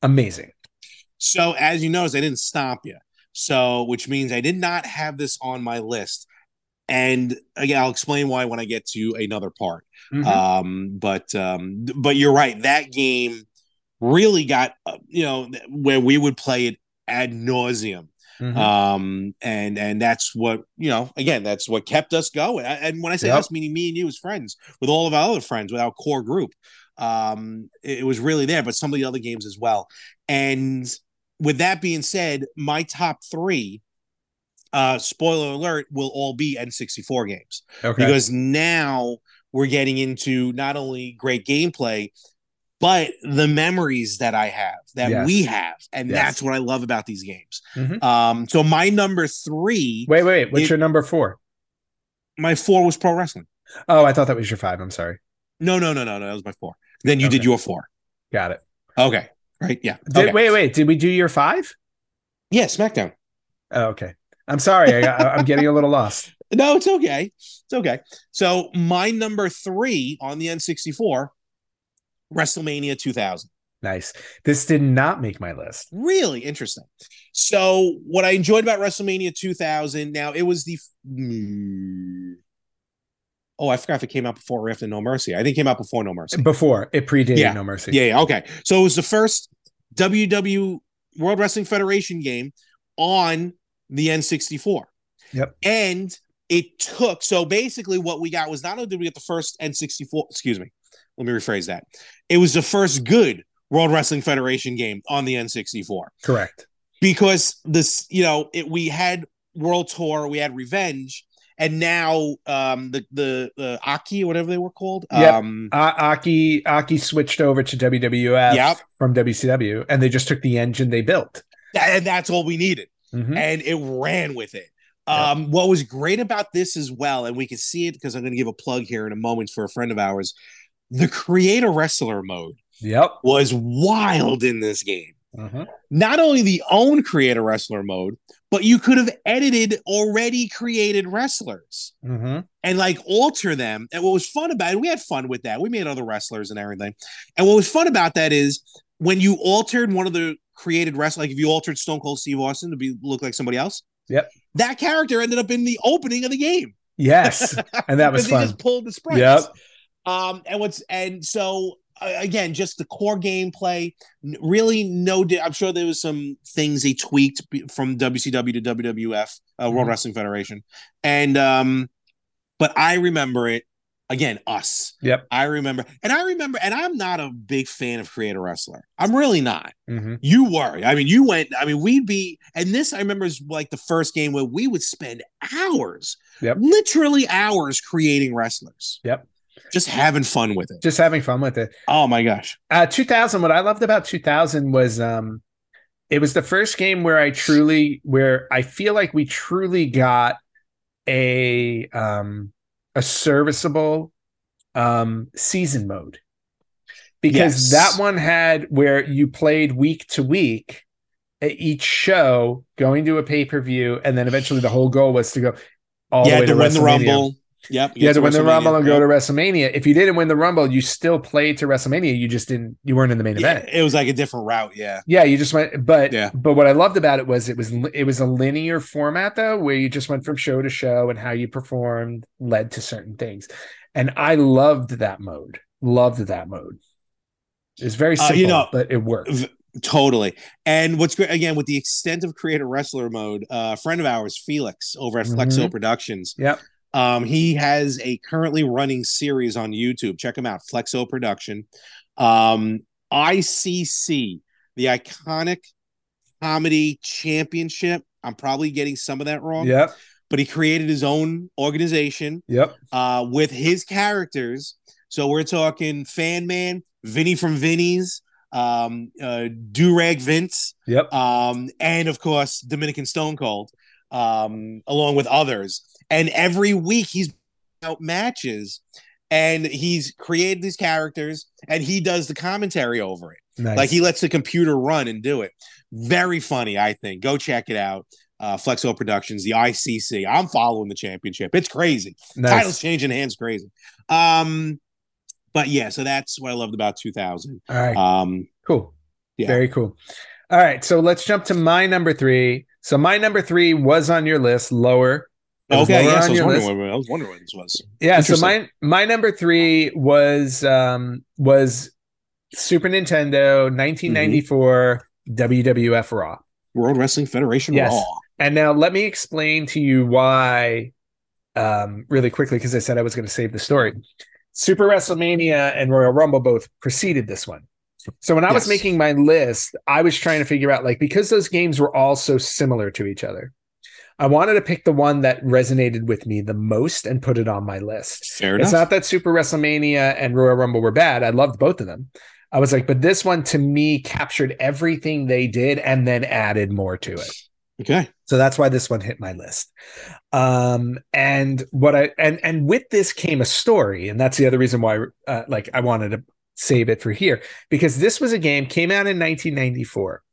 amazing. So as you notice, I didn't stop you. So which means I did not have this on my list. And again, I'll explain why when I get to another part. Mhm. Um, but um, but you're right. That game really got uh, you know where we would play it ad nauseum. Mhm. Um, and and that's what you know. Again, that's what kept us going. And when I say Yep. us, meaning me and you as friends, with all of our other friends, with our core group, um, it, it was really there. But some of the other games as well. And with that being said, my top three, uh, spoiler alert, will all be N64 games okay. because now we're getting into not only great gameplay but the memories that i have that Yes. we have and Yes. that's what i love about these games Mhm. um so my number three wait, wait, what's it- your number four? my four was pro wrestling Oh, I thought that was your five. I'm sorry. no no no no no that was my four then you did Okay. your four Got it. okay right yeah Did, okay. Wait, wait. Did we do your five? yeah smackdown Oh, okay. I'm sorry. I, I'm getting a little lost. no it's okay it's okay so my number three on the n64 wrestlemania 2000 Nice. This did not make my list. really interesting. So, what I enjoyed about WrestleMania 2000, now it was the. Mm, Oh, I forgot if it came out before or after No Mercy. I think it came out before No Mercy. Before it predated Yeah. No Mercy. Yeah, yeah, okay. So, it was the first WW World Wrestling Federation game on the N64. Yep. And it took, so basically, what we got was not only did we get the first N64, excuse me, let me rephrase that. It was the first good World Wrestling Federation game on the N64 Correct. because this, you know, it, we had World Tour, we had Revenge, and now um the the Aki whatever they were called. Yep. Um Uh, Aki Aki switched over to WWF Yep. from WCW, and they just took the engine they built. and that's all we needed. Mhm. And it ran with it. Um, what was great about this as well, and we can see it because I'm going to give a plug here in a moment for a friend of ours. The creator wrestler mode Yep. was wild in this game. Mhm. not only the own creator wrestler mode, but you could have edited already created wrestlers Mhm. and like alter them. And what was fun about it, we had fun with that. We made other wrestlers and everything. And what was fun about that is when you altered one of the created wrestlers, like if you altered Stone Cold Steve Austin to be look like somebody else, Yep. that character ended up in the opening of the game. Yes, and that was fun. He just pulled the sprites. Yep. Um, and what's and so again, just the core gameplay. Really, no. Di- I'm sure there was some things they tweaked from WCW to WWF, uh, World Mhm. Wrestling Federation, and um, but I remember it again. Us. Yep. I remember, and I remember, and I'm not a big fan of creator wrestler. I'm really not. Mhm. You were. I mean, you went. I mean, we'd be, and this I remember is like the first game where we would spend hours, Yep. literally hours creating wrestlers. Yep. Just having fun with it. Just having fun with it. Oh my gosh. Uh, 2000. What I loved about 2000 was um, it was the first game where I truly where I feel like we truly got a um a serviceable um season mode because Yes. that one had where you played week to week at each show going to a pay-per-view and then eventually the whole goal was to go all You the way to to win the. Rumble. Yep. You had to win the Rumble and go to WrestleMania. If you didn't win the Rumble, you still played to WrestleMania. You just didn't. You weren't in the main Yeah, event. it was like a different route. Yeah. Yeah, you just went. But Yeah. but what I loved about it was it was it was a linear format though, where you just went from show to show and how you performed led to certain things, and I loved that mode. Loved that mode. It's very Uh, simple, you know, but it worked. v- Totally. And what's great again with the extent of creator wrestler mode, uh, a friend of ours, Felix, over at Flexo Productions. Yep. Um, he has a currently running series on YouTube. Check him out, Flexo Production. Um, ICC, the iconic comedy championship. I'm probably getting some of that wrong, Yep. but he created his own organization Yep. uh, with his characters. So we're talking Fan Man, Vinny from Vinny's, um, uh, Durag Vince, Yep. um, and of course Dominican Stone Cold, um, along with others. And every week he's out matches, and he's created these characters, and he does the commentary over it. Nice. Like he lets the computer run and do it. Very funny, I think. Go check it out. Uh, Flexo Productions, the ICC. I'm following the championship. It's crazy. nice. Titles changing hands, crazy. Um, but yeah, so that's what I loved about 2000. All right. Um, Cool. Yeah. Very cool. All right. So let's jump to my number three. So my number three was on your list, lower. It was okay, lower yes, I was, wondering list. what, I was wondering what this was. Yeah. So my my number three was um was Super Nintendo 1994 WWF Raw. World Wrestling Federation Yes. Raw. And now let me explain to you why um really quickly because I said I was going to save the story. Super WrestleMania and Royal Rumble both preceded this one. So when I was making my list, I was trying to figure out like because those games were all so similar to each other. I wanted to pick the one that resonated with me the most and put it on my list. Fair It's enough. not that Super WrestleMania and Royal Rumble were bad. I loved both of them. I was like, but this one to me captured everything they did and then added more to it. okay. So that's why this one hit my list. Um, and what I and and with this came a story, and that's the other reason why uh, like I wanted to save it for here because this was a game came out in 1994.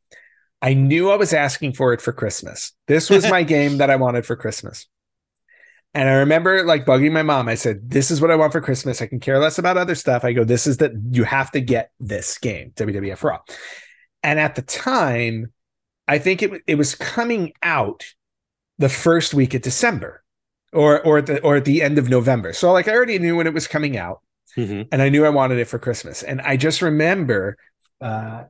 I knew I was asking for it for Christmas. This was my game that I wanted for Christmas. And I remember like bugging my mom. I said, "This is what I want for Christmas. I can care less about other stuff." I go, "This is that you have to get this game, WWF Raw." And at the time, I think it it was coming out the first week of December, or or at the or at the end of November. So like I already knew when it was coming out, Mhm. and I knew I wanted it for Christmas. And I just remember, uh,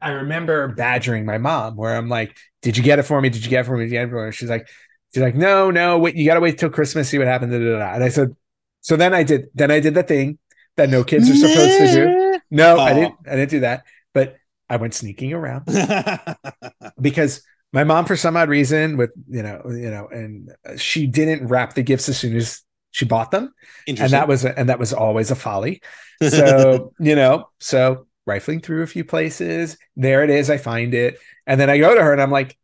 I remember badgering my mom, where I'm like, "Did you get it for me? Did you get it for me? Did you get it for me?" She's like, "She's like, no, no, wait, you got to wait till Christmas, see what happens." And I said, so then I did, then I did the thing that no kids are supposed to do. No, I Oh. didn't, I didn't do that, but I went sneaking around because my mom for some odd reason with you know you know and she didn't wrap the gifts as soon as she bought them and that was and that was always a folly so you know so rifling through a few places. There it is i find it. And then i go to her and i'm like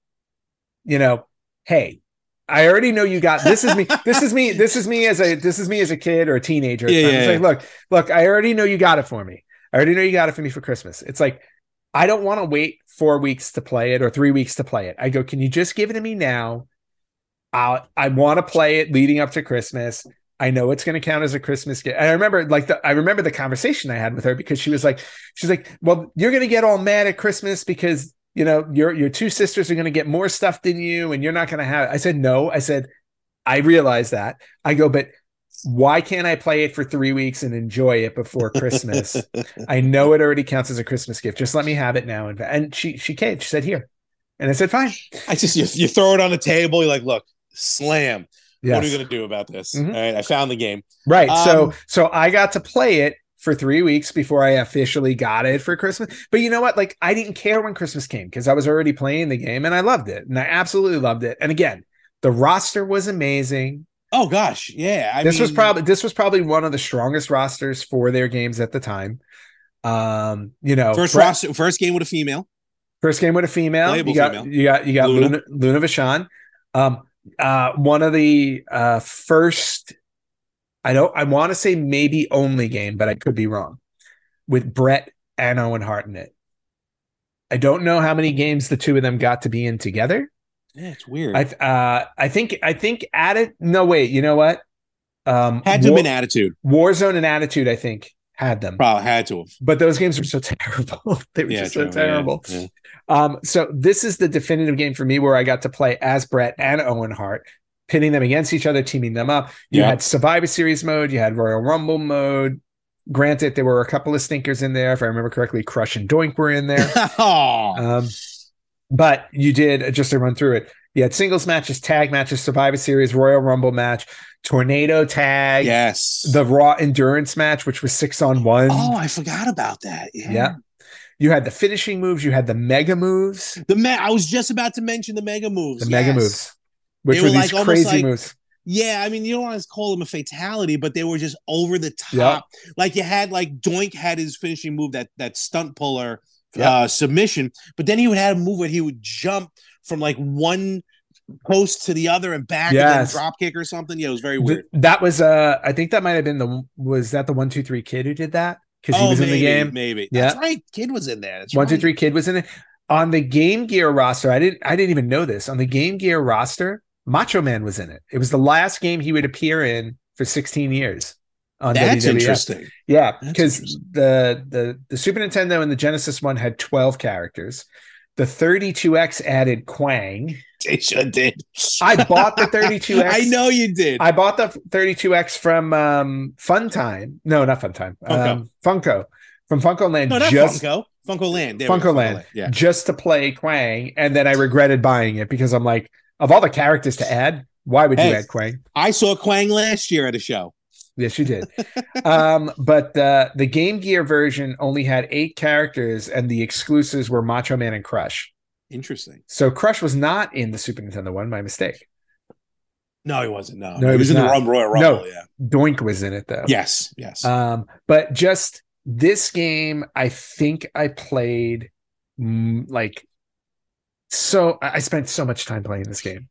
you know hey i already know you got this is me this is me this is me as a this is me as a kid or a teenager Yeah, yeah. like look look i already know you got it for me. I already know you got it for me for christmas. It's like i don't want to wait four weeks to play it or three weeks to play it. I go can you just give it to me now? I i want to play it leading up to christmas I know it's going to count as a Christmas gift. And I remember like the, I remember the conversation I had with her because she was like, she's like, well, you're going to get all mad at Christmas because, you know, your, your two sisters are going to get more stuff than you and you're not going to have, it. I said, no, I said, I realize that I go, but why can't I play it for three weeks and enjoy it before Christmas? I know it already counts as a Christmas gift. Just let me have it now. And, and she, she came, she said, here. And I said, fine. I just you, you throw it on the table. You're like, look, slam. What are Yes. you going to do about this? Mhm. All right, I found the game. Right. so Um, so I got to play it for three weeks before I officially got it for Christmas. But you know what? Like I didn't care when Christmas came because I was already playing the game and I loved it. And I absolutely loved it. And again, the roster was amazing. Oh gosh, yeah. I this was probably this was probably one of the strongest rosters for their games at the time. Um, you know, first Brett- roster, first game with a female. First game with a female. Playable you got female. you got you got Luna. Luna Luna Vachon. Um, uh, one of the uh first. I don't. I want to say maybe only game, but I could be wrong. With Brett and Owen Hart in it. I don't know how many games the two of them got to be in together. Yeah, it's weird. I uh I think I think at it. No wait, you know what? Um, had to have War- been attitude. Warzone and Attitude. I think had them, Probably had to have. but those games were so terrible. they were Yeah, just so terrible. Yeah, yeah. Um, so this is the definitive game for me where I got to play as Brett and Owen Hart, pitting them against each other, teaming them up. You Yeah. had Survivor Series mode, you had Royal Rumble mode. Granted, there were a couple of stinkers in there. If I remember correctly, Crush and Doink were in there. Um, but you did just to run through it. You had singles matches, tag matches, Survivor Series, Royal Rumble match, Tornado tag, yes. the Raw Endurance match, which was six on one. oh, I forgot about that. Yeah. yeah. You had the finishing moves, you had the mega moves, The me- I was just about to mention the mega moves. the mega moves, which They were, were these like almost crazy like- moves. Yeah, I mean, you don't want to call them a fatality, but they were just over the top. Yep. Like you had like Doink had his finishing move that that Stump Puller Yep. uh submission, but then he would have a move where he would jump from like one post to the other and back Yes. and then drop kick or something. Yeah, it was very Th- weird. that was uh I think that might have been the was that the one two three kid who did that because he oh, was maybe, in the game. Maybe. Yeah. That's right. Kid was in there. That's One two three kid was in it on the Game Gear roster. I didn't I didn't even know this on the Game Gear roster. Macho Man was in it. It was the last game he would appear in for 16 years. On That's WWF. interesting. Yeah, because the the the Super Nintendo and the Genesis one had 12 characters. The 32X added Kwang. Did. I bought the 32X. I know you did. I bought the 32X from um Funtime. No, not Funtime. Funko. Um, Funko. From FuncoLand no, not just Funko. FuncoLand. There FuncoLand. Yeah. just to play Kwang, and then I regretted buying it because I'm like, of all the characters to add, why would you add Kwang? I saw Kwang last year at a show. Yes, you did. um, but uh, the Game Gear version only had eight characters, and the exclusives were Macho Man and Crush. Interesting. So Crush was not in the Super Nintendo one. My mistake. No, he wasn't. No, No, he, was, was in the Rum Royal No. Rumble. Yeah. Doink was in it though. Yes. Yes. Um, but just this game, I think I played mm, like so. I spent so much time playing this game.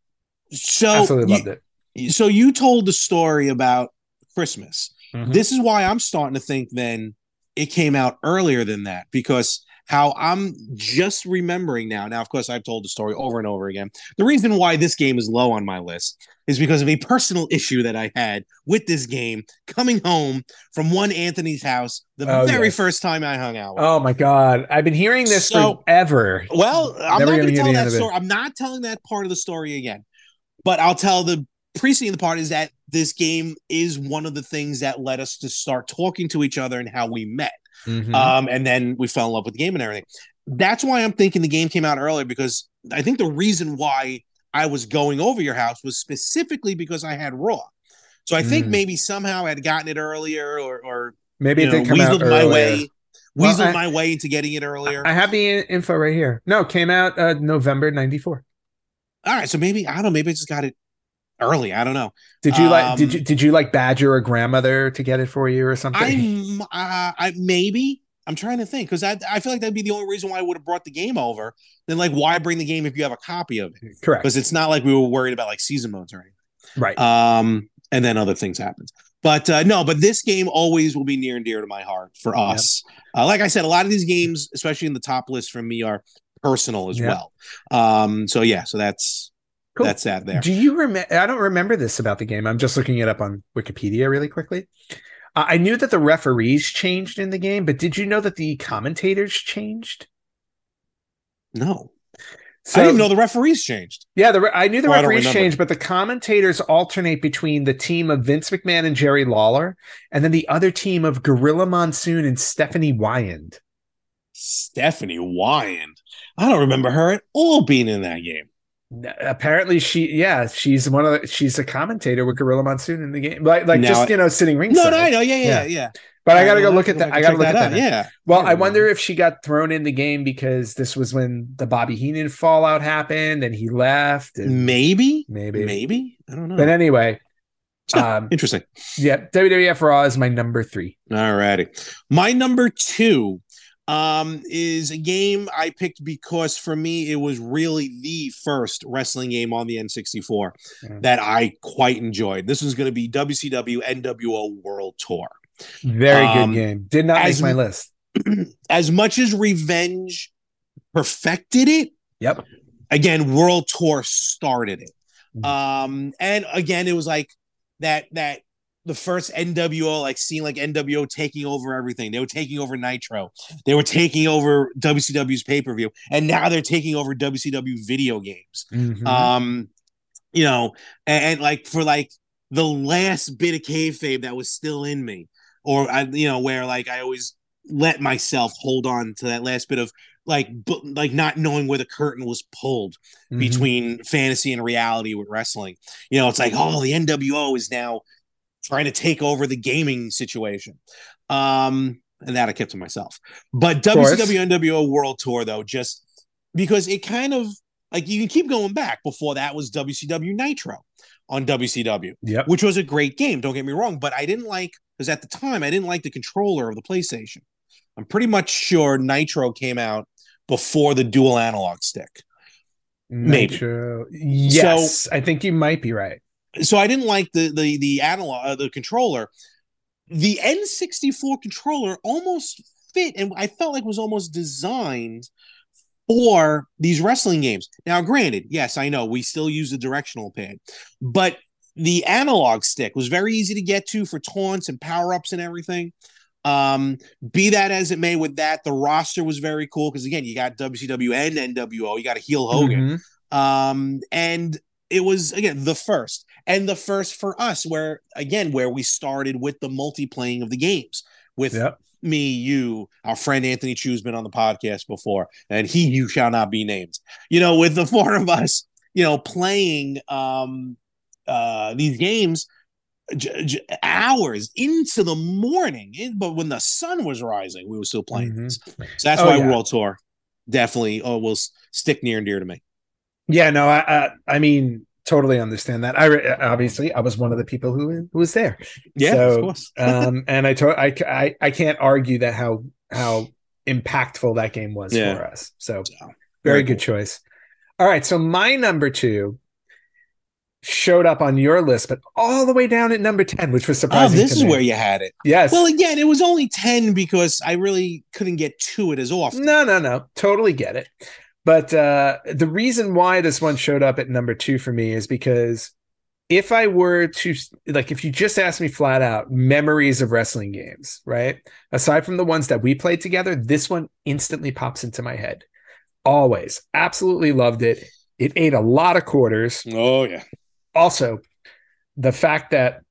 so Absolutely you, loved it. so you told the story about Christmas. Mhm. This is why I'm starting to think then it came out earlier than that because how I'm just remembering now. Now, of course, I've told the story over and over again. The reason why this game is low on my list is because of a personal issue that I had with this game coming home from one Anthony's house the Oh, very yes. first time I hung out with. Oh my god, I've been hearing this So- forever. Well, I'm Never not going to tell that end of it. story. I'm not telling that part of the story again, but I'll tell the preceding part is that this game is one of the things that led us to start talking to each other and how we met. Mhm. Um, and then we fell in love with the game and everything. That's why I'm thinking the game came out earlier because I think the reason why I was going over your house was specifically because I had Raw. So I think Mm. maybe somehow I had gotten it earlier or, or Maybe it know, did come out weaseled my earlier. way, Well, weaseled I- my way into getting it earlier. I have the info right here. No, came out uh, November '94. All right, so maybe I don't know. Maybe I just got it early. I don't know. Did you like? Did Um, you did you like badger a grandmother to get it for you or something? I'm, uh, I maybe I'm trying to think because I I feel like that'd be the only reason why I would have brought the game over. Then like, why bring the game if you have a copy of it? Correct. Because it's not like we were worried about like season modes or anything. Right. Um, and then other things happened. But uh, no, but this game always will be near and dear to my heart for us. Uh, like I said, a lot of these games, especially in the top list from me, are personal as Yeah. well. Um, so yeah, so that's Cool. that's that there. Do you remember? I don't remember this about the game. I'm just looking it up on Wikipedia really quickly. Uh, I knew that the referees changed in the game, but did you know that the commentators changed? No, So I didn't know the referees changed. Yeah, the re- I knew the Oh, referees changed, but the commentators alternate between the team of Vince McMahon and Jerry Lawler, and then the other team of Gorilla Monsoon and Stephanie Wiand. Stephanie Wiand. I don't remember her at all being in that game. Apparently, she yeah, she's one of the, she's a commentator with Gorilla Monsoon in the game, like like Now just I- you know sitting ringside. No, no, I know. Yeah, yeah, Yeah. yeah. But I got to All go look at that. I'll got to check look at that. now. Yeah. Well, Yeah, I wonder if she got thrown in the game because this was when the Bobby Heenan fallout happened and he left. and Maybe, maybe, maybe. I don't know. But anyway, Huh, um, Interesting. yeah, WWF Raw is my number three. All righty. My number two um, is a game I picked because for me it was really the first wrestling game on the N64 Yeah. that I quite enjoyed. This was going to be WCW NWO World Tour. Very Um, good game. Did not make as- my list. As much as Revenge perfected it, Yep. again World Tour started it. Mhm. Um, and again, it was like that that the first NWO, like seeing like NWO taking over everything. They were taking over Nitro. They were taking over WCW's pay per view, and now they're taking over WCW video games. Mhm. Um, you know, and, and like for like the last bit of kayfabe that was still in me, or I, you know, where like I always let myself hold on to that last bit of like, bu- like not knowing where the curtain was pulled Mhm. between fantasy and reality with wrestling. You know, it's like, oh, the NWO is now trying to take over the gaming situation. Um, and that I kept to myself. But. WCW NWO World Tour, though, just because it kind of like you can keep going back. Before that was WCW Nitro on WCW, Yep. which was a great game. Don't get me wrong, but I didn't like because at the time I didn't like the controller of the PlayStation. I'm pretty much sure Nitro came out before the dual analog stick. maybe. Nitro. Yes, I think you might be right. So I didn't like the the the analog uh, the controller. The N64 controller almost fit and I felt like was almost designed for these wrestling games. Now, granted, yes, I know we still use the directional pad, but the analog stick was very easy to get to for taunts and power ups and everything. Um, be that as it may, with that, the roster was very cool because again, you got WCW and NWO, you got a heel Hogan Mhm. um and it was again the first and the first for us where again where we started with the multiplaying of the games with Yep. me you our friend anthony chu's been on the podcast before and he you shall not be named you know with the four of us you know playing um uh these games j- j- hours into the morning in- but when the sun was rising we were still playing Mhm. this. so that's Oh, why yeah. world tour definitely oh will stick near and dear to me Yeah, no, I, I, I mean, totally understand that. I re- obviously I was one of the people who who was there. yeah So, of course um, and I, to- I, I, I can't argue that how how impactful that game was Yeah. for us. So, very very good cool. choice. All right, so my number two showed up on your list, but all the way down at number ten, which was surprising. Oh, surprising. this is me. where you had it. yes. Well, again, it was only 10 because I really couldn't get to it as often. No, no, no. Totally get it. But uh, the reason why this one showed up at number two for me is because if I were to, like, if you just asked me flat out memories of wrestling games, right? Aside from the ones that we played together, this one instantly pops into my head. Always. Absolutely loved it. It ate a lot of quarters Oh, yeah. also the fact that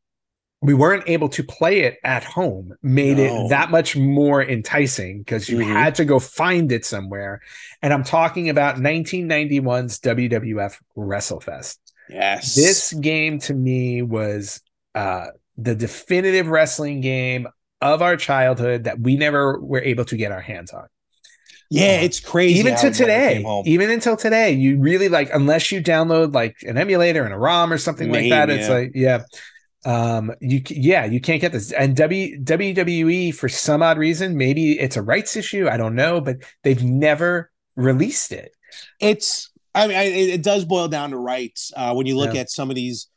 we weren't able to play it at home made No. it that much more enticing because you Mhm. had to go find it somewhere. And I'm talking about 1991's WWF WrestleFest. Yes. This game to me was uh, the definitive wrestling game of our childhood that we never were able to get our hands on Yeah, it's crazy. even to today even until today you really like unless you download like an emulator and a rom or something like that it's yeah. like yeah um you yeah you can't get this and w wwe for some odd reason maybe it's a rights issue i don't know but they've never released it It's, I mean, I, it, it does boil down to rights. Uh, when you look Yeah. at some of these,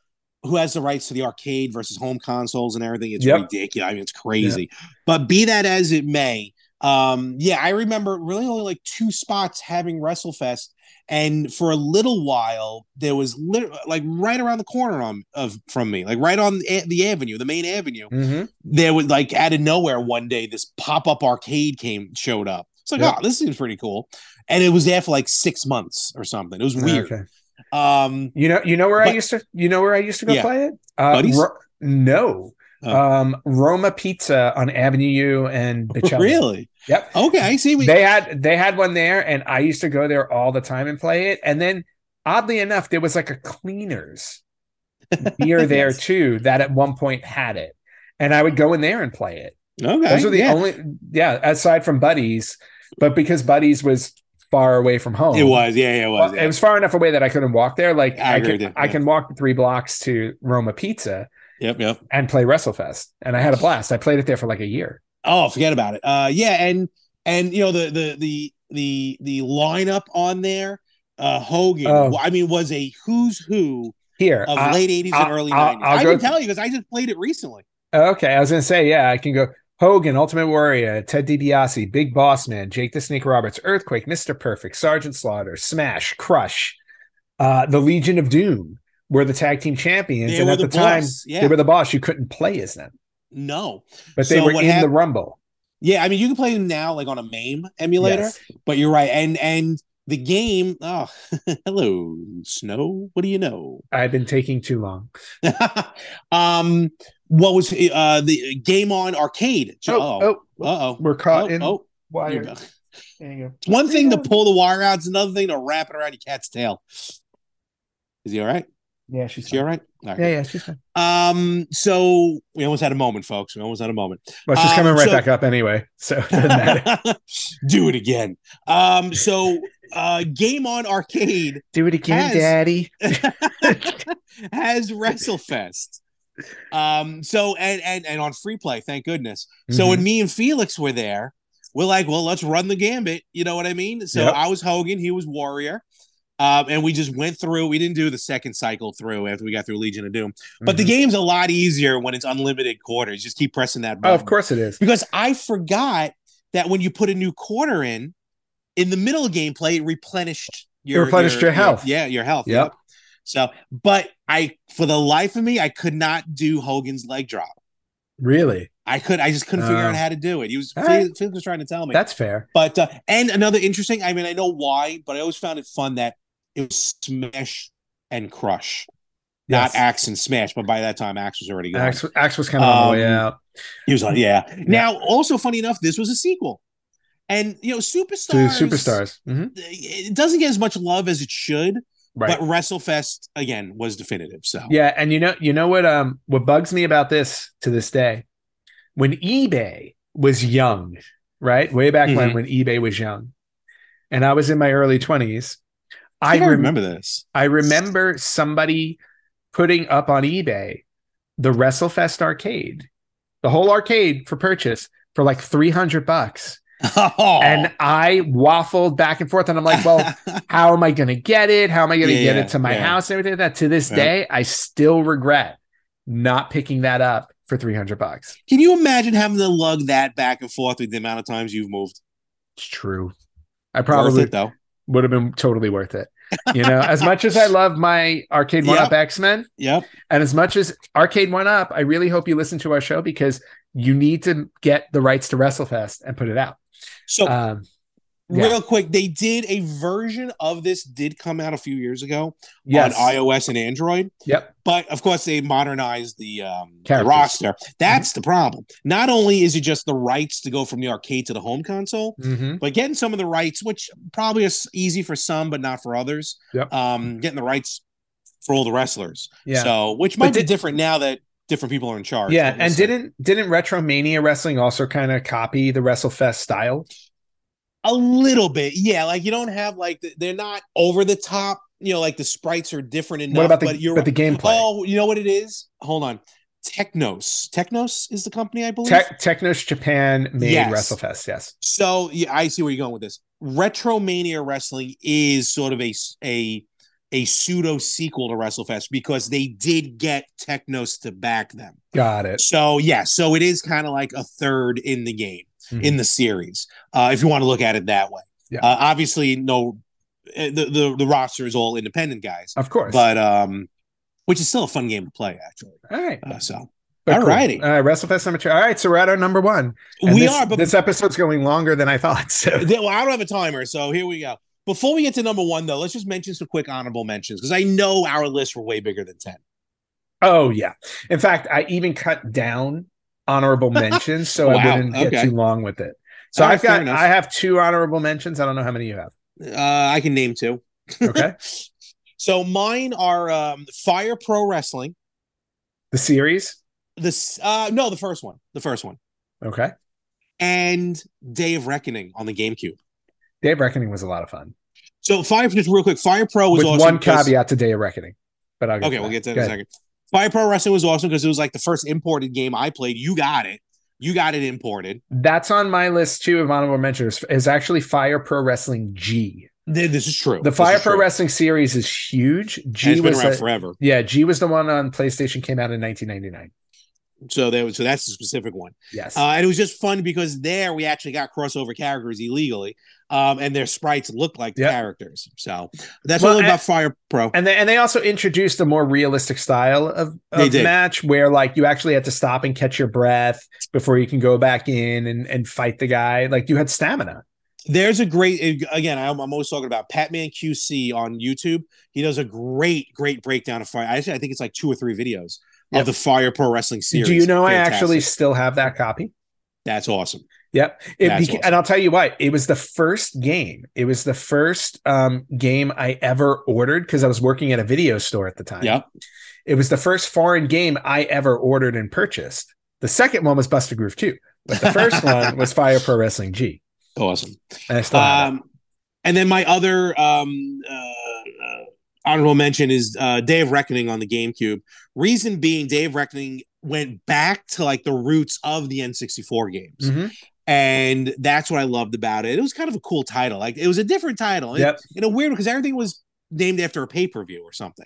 who has the rights to the arcade versus home consoles and everything, it's Yep. ridiculous. I mean, it's crazy. But be that as it may, um, yeah, I remember really only like two spots having WrestleFest. And for a little while, there was lit- like right around the corner on, of from me, like right on the, the avenue, the main avenue. mm-hmm. there was like out of nowhere one day this pop-up arcade came showed up it's like Yep. oh this seems pretty cool and it was there for like six months or something it was weird okay um you know you know where i used to you know where i used to go Yeah. play it uh Ro- no Oh. um roma pizza on avenue u and Bocelli. really yep. Okay I see we, they had they had one there and i used to go there all the time and play it. And then oddly enough there was like a cleaners near there Yes. too that at one point had it. And i would go in there and play it. Okay those are the yeah. only yeah aside from buddies but because buddies was far away from home. It was yeah, yeah it was yeah. it was far enough away that i couldn't walk there. Like I i, can you, i can walk three blocks to roma pizza yep yep. and play wrestlefest and i had a blast. I played it there for like a year oh forget about it uh yeah and and you know the the the the the lineup on there. Uh, Hogan, Oh. I mean, was a who's who Here, of I- late '80s I'll- and early I'll- '90s. I'll I go can tell you because I just played it recently. Okay, I was gonna say, yeah, I can go Hogan, Ultimate Warrior, Ted DiBiase, Big Boss Man, Jake the Snake Roberts, Earthquake, Mr. Perfect, Sergeant Slaughter, Smash, Crush, uh, the Legion of Doom were the tag team champions, They and at the the, time yeah. they were the boss. You couldn't play as them, No, but they So were in hap- the Rumble. yeah, I mean, you can play them now like on a MAME emulator, Yes. but you're right, and and the game. Oh, hello, Snow. What do you know? I've been taking too long. um, what was uh the game on arcade? Oh, oh, oh, uh oh, we're caught oh, in oh, wire. you're- There you go. It's one thing to pull the wire out. It's another thing to wrap it around your cat's tail. Is he all right? Yeah, she's she all right? All right. Yeah, yeah, she's fine. Um. So we almost had a moment, folks. We almost had a moment. Well, she's Um, coming right so- back up anyway, so it doesn't matter. Do it again. Um. So, uh, Game on Arcade Do it again, Has- Daddy. has WrestleFest. Um. So and and and on free play, thank goodness. So Mhm. when me and Felix were there, we're like, well, let's run the gambit. You know what I mean? So Yep. I was Hogan, he was Warrior. Um, and we just went through. We didn't do the second cycle through after we got through Legion of Doom. But the Mhm. game's a lot easier when it's unlimited quarters. Just keep pressing that oh, button. of course it is. Because I forgot that when you put a new quarter in, in the middle of gameplay, it replenished your replenished your health. yeah, your health. Yep. So, but I, for the life of me, I could not do Hogan's leg drop. Really, I could, I just couldn't figure Oh. out how to do it. He was, All Felix, right. Felix was trying to tell me. that's fair. But uh, and another interesting, I mean, I know why, but I always found it fun that it was Smash and Crush, Yes. not Axe and Smash. But by that time, Axe was already gone. Axe, Axe was kind of on the way Um, out. He was like, yeah. Now, also funny enough, this was a sequel, and you know, To Superstars, superstars. Mhm. It doesn't get as much love as it should, Right. but WrestleFest again was definitive. So Yeah, and you know, you know what? Um, what bugs me about this to this day, when eBay was young, right, way back when, Mhm. when eBay was young, and I was in my early twenties, I, I rem- remember this. I remember somebody putting up on eBay the WrestleFest arcade, the whole arcade for purchase for like three hundred bucks, Oh. and I waffled back and forth, and I'm like, well. how am I going to get it? How am I going to Yeah, get it to my yeah. house and everything like that? To this Yeah. day, I still regret not picking that up for 300 bucks. Can you imagine having to lug that back and forth with the amount of times you've moved? It's true. I probably it though. Would have been totally worth it. You know, as much as I love my Arcade One Yep. Up X Men, Yep. and as much as Arcade One Up, I really hope you listen to our show because you need to get the rights to WrestleFest and put it out. So Um, yeah. real quick, they did a version of this did come out a few years ago yes. on iOS and Android. Yep. But of course, they modernized the, um, the roster. That's the problem. Not only is it just the rights to go from the arcade to the home console, Mhm. but getting some of the rights, which probably is easy for some, but not for others. Yep. Um, getting the rights for all the wrestlers. Yeah. So, which But might be did- different now that different people are in charge. Yeah, and didn't didn't Retromania Wrestling also kind of copy the WrestleFest style? A little bit, yeah. Like you don't have like the, they're not over the top. You know, like the sprites are different enough. what about the but you're but the gameplay? Oh, you know what it is? Hold on. Technos. Technos is the company, I believe. Tech Technos Japan made Yes. WrestleFest. Yes. so yeah, I see where you're going with this. Retromania Wrestling is sort of a a a pseudo sequel to WrestleFest because they did get Technos to back them. Got it. So yeah, so it is kind of like a third in the game Mhm. in the series, uh, if you want to look at it that way. Yeah. Uh, obviously, no, uh, the, the the roster is all independent guys, Of course. but um, which is still a fun game to play actually. all right. Uh, so all cool. righty. Uh, WrestleFest number. All right, so we're at our number one. And we this, are, but this episode's going longer than I thought. So well, I don't have a timer, so here we go. Before we get to number one, though, let's just mention some quick honorable mentions because I know our lists were way bigger than ten. Oh yeah. In fact, I even cut down honorable mentions so I Wow, wouldn't get okay. too long with it. So All I've got. I have two honorable mentions. I don't know how many you have. Uh, I can name two. Okay. So mine are um, Fire Pro Wrestling. the series. This uh, no, the first one, the first one, Okay. and Day of Reckoning on the GameCube. Day of Reckoning was a lot of fun. So Fire, just real quick, Fire Pro was With awesome. one caveat to Day of Reckoning. But I'll get Okay, we'll that. get to that Go in a second. Fire Pro Wrestling was awesome because it was like the first imported game I played. You got it. You got it imported. That's on my list too of honorable mentions. Is actually Fire Pro Wrestling G. This is true. The Fire Pro true. Wrestling series is huge. G it's been was around a- forever. yeah, G was the one on PlayStation came out in 1999. So there was, so that's the specific one. Yes. Uh, and it was just fun because there we actually got crossover characters illegally, um, and their sprites look like the Yep. characters. So that's Well, all about and- Fire Pro. and they and they also introduced a more realistic style of, of match where like you actually had to stop and catch your breath before you can go back in and, and fight the guy. Like you had stamina. There's a great again. I'm, I'm always talking about Patman QC on YouTube. He does a great, great breakdown of Fire. Actually, I think it's like two or three videos Yep. of the Fire Pro Wrestling series. Do you know I actually still have that copy? That's awesome. Yep. It That's awesome. And I'll tell you what, it was the first game. It was the first um, game I ever ordered because I was working at a video store at the time. Yep. It was the first foreign game I ever ordered and purchased. The second one was Bust a Groove 2, but the first one was Fire Pro Wrestling G. Awesome. And I still. Um, and then my other um, uh, honorable mention is uh, Day of Reckoning on the GameCube. Reason being, Day of Reckoning went back to like the roots of the N64 games. Mhm. And that's what I loved about it. It was kind of a cool title. Like it was a different title. Yep. In a weird because everything was named after a pay-per-view or something.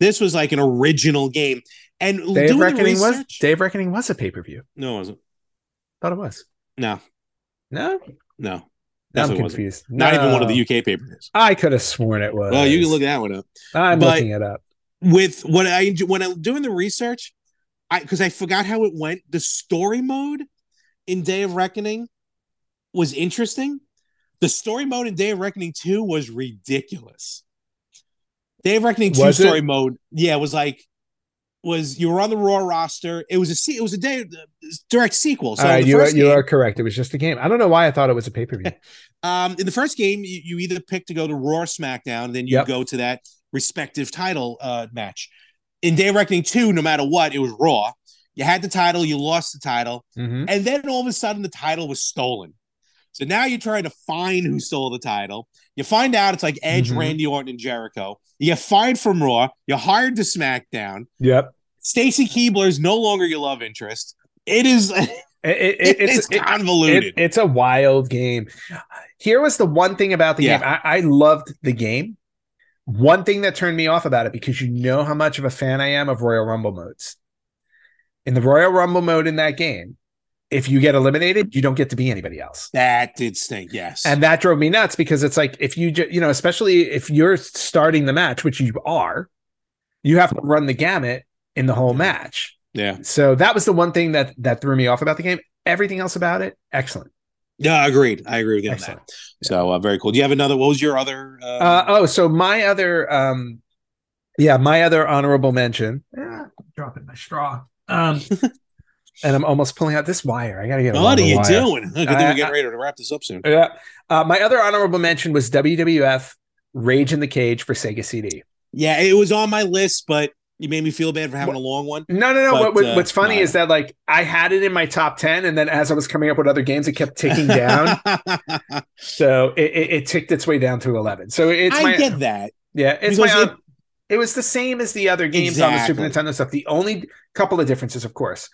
This was like an original game. And Day of Reckoning was Day of Reckoning was a pay per view. No, it wasn't. Thought it was. No, No, no. I'm Definitely wasn't. confused. Not even one of the UK pay-per-views. I could have sworn it was. Well, you can look that one up. I'm but- looking it up. with what I when I'm doing the research, I because I forgot how it went. The story mode in Day of Reckoning was interesting. The story mode in Day of Reckoning 2 was ridiculous. Day of Reckoning 2 Was it? story mode, yeah, was like was you were on the Raw roster. It was a it was a day direct sequel. So right, you are, first you game- are correct. It was just a game. I don't know why I thought it was a pay per view. Um, in the first game, you, you either pick to go to Raw or SmackDown, then you Yep. go to that respective title uh, match. In Day of Reckoning 2, no matter what, it was Raw. You had the title, you lost the title, Mhm. and then all of a sudden the title was stolen. So now you're trying to find who stole the title. You find out it's like Edge, Mhm. Randy Orton, and Jericho. You get fired from Raw. You're hired to SmackDown. Yep. Stacy Keibler is no longer your love interest. It is It, it, it- it's, it's it- convoluted. It- it's a wild game. Here was the one thing about the Yeah. game. I, I loved the game. One thing that turned me off about it because you know how much of a fan I am of Royal Rumble modes. In the Royal Rumble mode in that game, if you get eliminated, you don't get to be anybody else. that did stink, yes. And that drove me nuts because it's like if you ju- you know, especially if you're starting the match, which you are, you have to run the gamut in the whole match. yeah. So that was the one thing that that threw me off about the game. Everything else about it, excellent. Yeah, I agreed. I agree with you on that. So uh, very cool. Do you have another? What was your other? Uh, Uh, oh, so my other, um, yeah, my other honorable mention. Ah, dropping my straw. Um, and I'm almost pulling out this wire. I gotta get. a what are you wire. doing? Good thing Uh, we're getting ready to wrap this up soon. Yeah. Uh, my other honorable mention was WWF Rage in the Cage for Sega CD. Yeah, it was on my list, but you made me feel bad for having a long one. No, no, no. But, what, uh, what's funny is that like I had it in my top ten, and then as I was coming up with other games, it kept ticking down. so it, it, it ticked its way down to eleven. So it's I my get that. Yeah, it's Because my. it- It, it was the same as the other games on the Super Nintendo stuff. The only couple of differences, of course,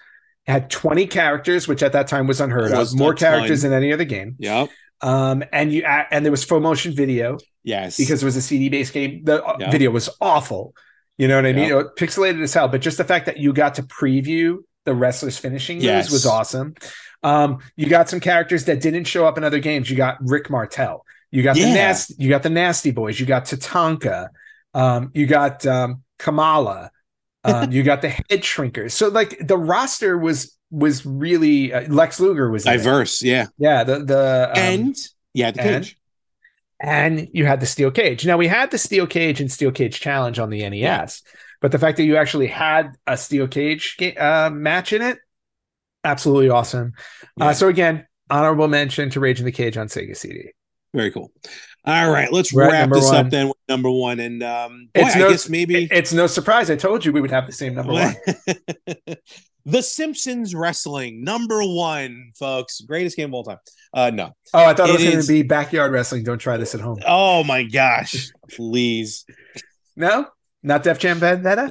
it had 20 characters, which at that time was unheard Was of. More characters than any other game. Yeah. Um, and you and there was full motion video Yes. because it was a CD based game. The uh, Yeah. video was awful. You know what I mean? Yeah. It was pixelated as hell. But just the fact that you got to preview the wrestlers finishing moves Yes. was awesome. Um, you got some characters that didn't show up in other games. You got Rick Martel. You got the nasty. You got the Nasty Boys. You got Tatanka. Um, you got um, Kamala. Um, you got the Head Shrinkers. So like the roster was was really uh, Lex Luger was it. diverse. Yeah. Yeah. The the um, and yeah, the and- cage. and you had the steel cage. Now we had the steel cage and steel cage challenge on the NES, but the fact that you actually had a steel cage uh, match in it, absolutely awesome. Yeah. Uh, so again, honorable mention to Rage in the Cage on Sega CD. Very cool. All right, let's We're wrap this one. up then with number one. And um, boy, It's I no- guess maybe it's no surprise. I told you we would have the same number one. the Simpsons wrestling number one, folks. Greatest game of all time. Uh, no. Oh, I thought it, It was going to be backyard wrestling. Don't try this at home. Oh my gosh! Please. No, not Def Jam Vendetta.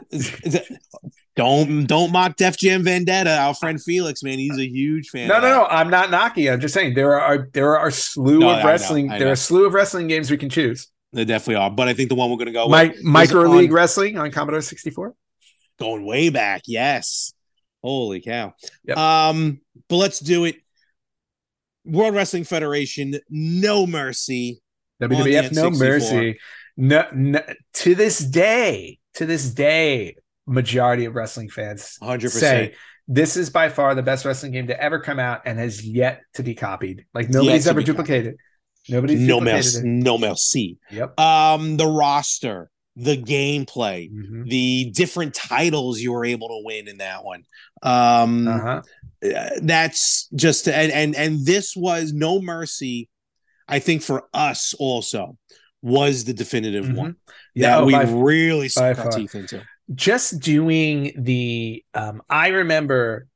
Is- is it- Don't don't mock Def Jam Vendetta. Our friend Felix, man, he's a huge fan. No, no, no. I'm not knocking. I'm just saying there are there are a slew No, I of know, wrestling. I there know. are a slew of wrestling games we can choose. They definitely are. But I think the one we're going to go My, with micro on- league wrestling on Commodore 64. going way back. Yes. Holy cow. Yep. Um, but let's do it. World Wrestling Federation, no mercy. WWF No N64. Mercy. No, no, to this day, to this day, majority of wrestling fans 100%. say this is by far the best wrestling game to ever come out and has yet to be copied. Like nobody's ever duplicated. Nobody's no duplicated mercy. No mercy. Yep. Um, the roster, the gameplay, Mhm. the different titles you were able to win in that one. Um, Uh-huh. uh, that's just and and and this was no mercy. I think for us also was the definitive Mhm. one Yeah, that oh, we by- really sunk our teeth into. Just doing the um I remember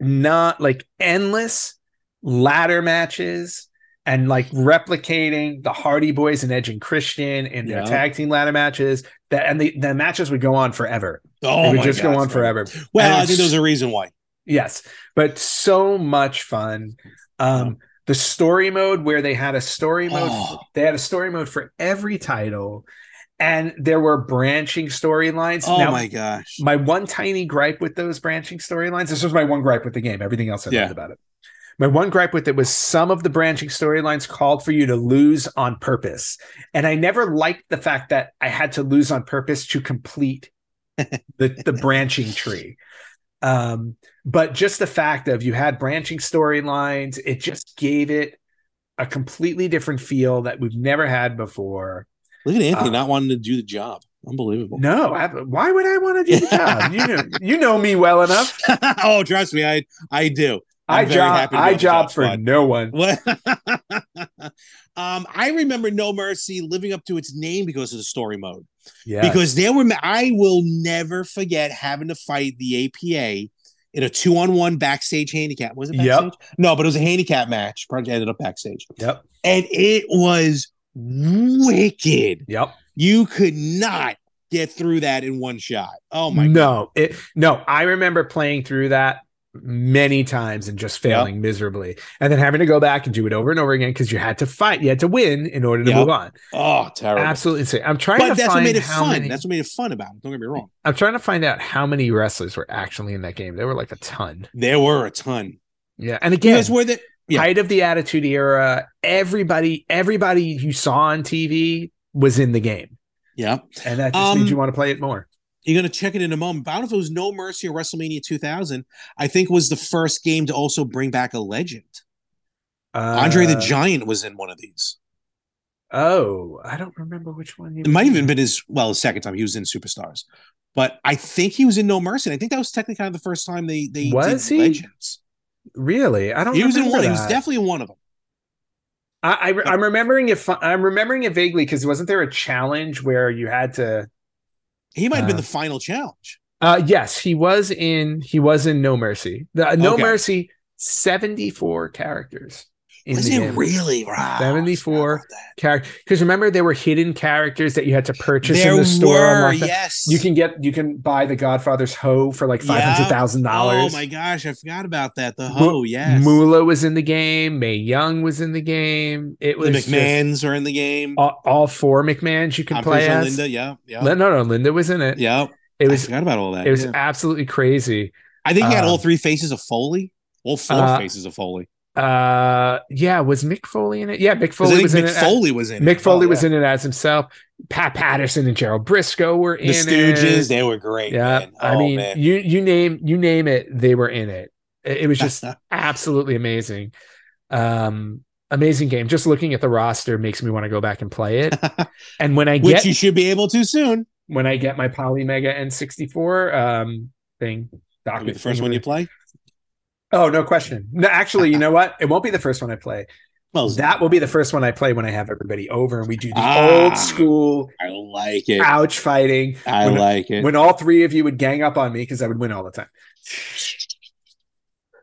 not like endless ladder matches and like replicating the Hardy Boys and Edge and Christian in their Yeah. tag team ladder matches that and the, the matches would go on forever. Oh, they would just God, go on forever. Well, And I think there's a reason why. Yes, but so much fun. Um, the story mode where they had a story mode, Oh. they had a story mode for every title, and there were branching storylines. Oh Now, my gosh. my one tiny gripe with those branching storylines. This was my one gripe with the game. Everything else I Yeah. loved about it. My one gripe with it was some of the branching storylines called for you to lose on purpose, and I never liked the fact that I had to lose on purpose to complete the the branching tree. Um, but just the fact of you had branching storylines, it just gave it a completely different feel that we've never had before. Look at Anthony Uh, not wanting to do the job. Unbelievable. No, I, why would I want to do the job? You know, you know me well enough. oh, trust me, I I do. I I'm very job, I on job for squad. no one. Um, I remember No Mercy living up to its name because of the story mode. Yeah, Because there were, I will never forget having to fight the APA in a two-on-one backstage handicap. Was it Yep. No, but it was a handicap match. Probably ended up backstage, yep, and it was wicked. yep. You could not get through that in one shot. Oh my god! no, it no. I remember playing through that many times and just failing miserably, and then having to go back and do it over and over again because you had to fight, you had to win in order to Yep. move on. Oh, terrible. Absolutely insane. I'm trying But to that's find what made it how fun. many. That's what made it fun about it. Don't get me wrong. I'm trying to find out how many wrestlers were actually in that game. There were like a ton. There were a ton. Yeah, and again, Because where the yeah. height of the Attitude Era, everybody, everybody you saw on TV was in the game, yeah. and that just Um, means you want to play it more. You're gonna check it in a moment. But I don't know if it was No Mercy or WrestleMania 2000. I think was the first game to also bring back a legend. Andre the Uh, Giant was in one of these. Oh, I don't remember which one. It might have even been his well, his second time he was in Superstars. But I think he was in No Mercy. And I think that was technically kind of the first time they they Was did he? legends. Really, I don't. He was in one. He was definitely in one of them. I, I, I'm remembering it. I'm remembering it vaguely because wasn't there a challenge where you had to? He might have been Uh, the final challenge. Uh, yes, he was in. He was in No Mercy. The No Okay. Mercy. Seventy four characters. In Was the it game. really? Wow, 74 about that. character? Because remember, there were hidden characters that you had to purchase There in the store. were, yes. You can get. You can buy the Godfather's hoe for like five hundred thousand Oh dollars. Oh my gosh, I forgot about that. The hoe, yes. Moolah was in the game. Mae Young was in the game. It the was just- McMahons are in the game. all, all four McMahons you can I'm play as. Linda. Yeah, yeah, No, no, Linda was in it. yeah. It I was forgot about all that. it was yeah. absolutely crazy. I think he had um, all three faces of Foley, all four uh, faces of Foley. Uh, yeah, was Mick Foley in it? Yeah, mick Foley was think in it. Foley was in Mick it. Foley Oh, was yeah. in it as himself. Pat Patterson and Gerald Brisco were The in Stooges. it. They were great. Yeah, man. I Oh, mean, man. you you name you name it, they were in it. It, it was just absolutely amazing. Um, amazing game. Just looking at the roster makes me want to go back and play it. And when I which get you should be able to soon. when I get my Polymega N64 um thing, That'll doc- be the first one you play. Oh, no question. No, actually, you know what? It won't be the first one I play. Well, That will be the first one I play when I have everybody over and we do the Ah. old school I like it. ouch fighting. I when- like it. When all three of you would gang up on me because I would win all the time.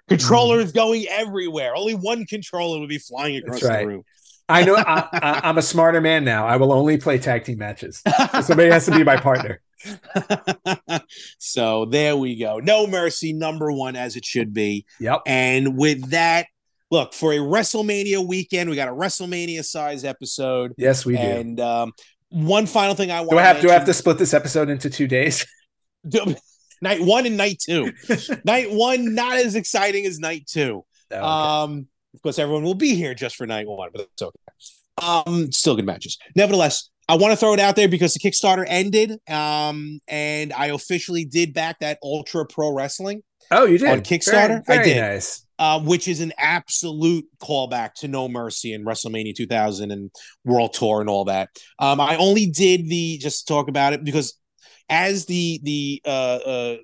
Controller is going everywhere. Only one controller would be flying across That's right. the room. I know I, I, I'm a smarter man now. I will only play tag team matches. Somebody has to be my partner. so there we go. No mercy, number one as it should be. Yep. And with that, look for a WrestleMania weekend. We got a WrestleMania size episode. Yes, we do. And um, one final thing I want. Do I have do I have to split this episode into two days? night one and night two. night one not as exciting as night two. Oh, okay. Um, of course, everyone will be here just for night one, but it's okay. Um, still good matches. Nevertheless, I want to throw it out there because the Kickstarter ended, um, and I officially did back that Ultra Pro Wrestling. Oh, you did on Kickstarter. Very, very I did. Nice. Uh, which is an absolute callback to No Mercy and WrestleMania 2000 and World Tour and all that. Um, I only did the just to talk about it because as the the uh, uh,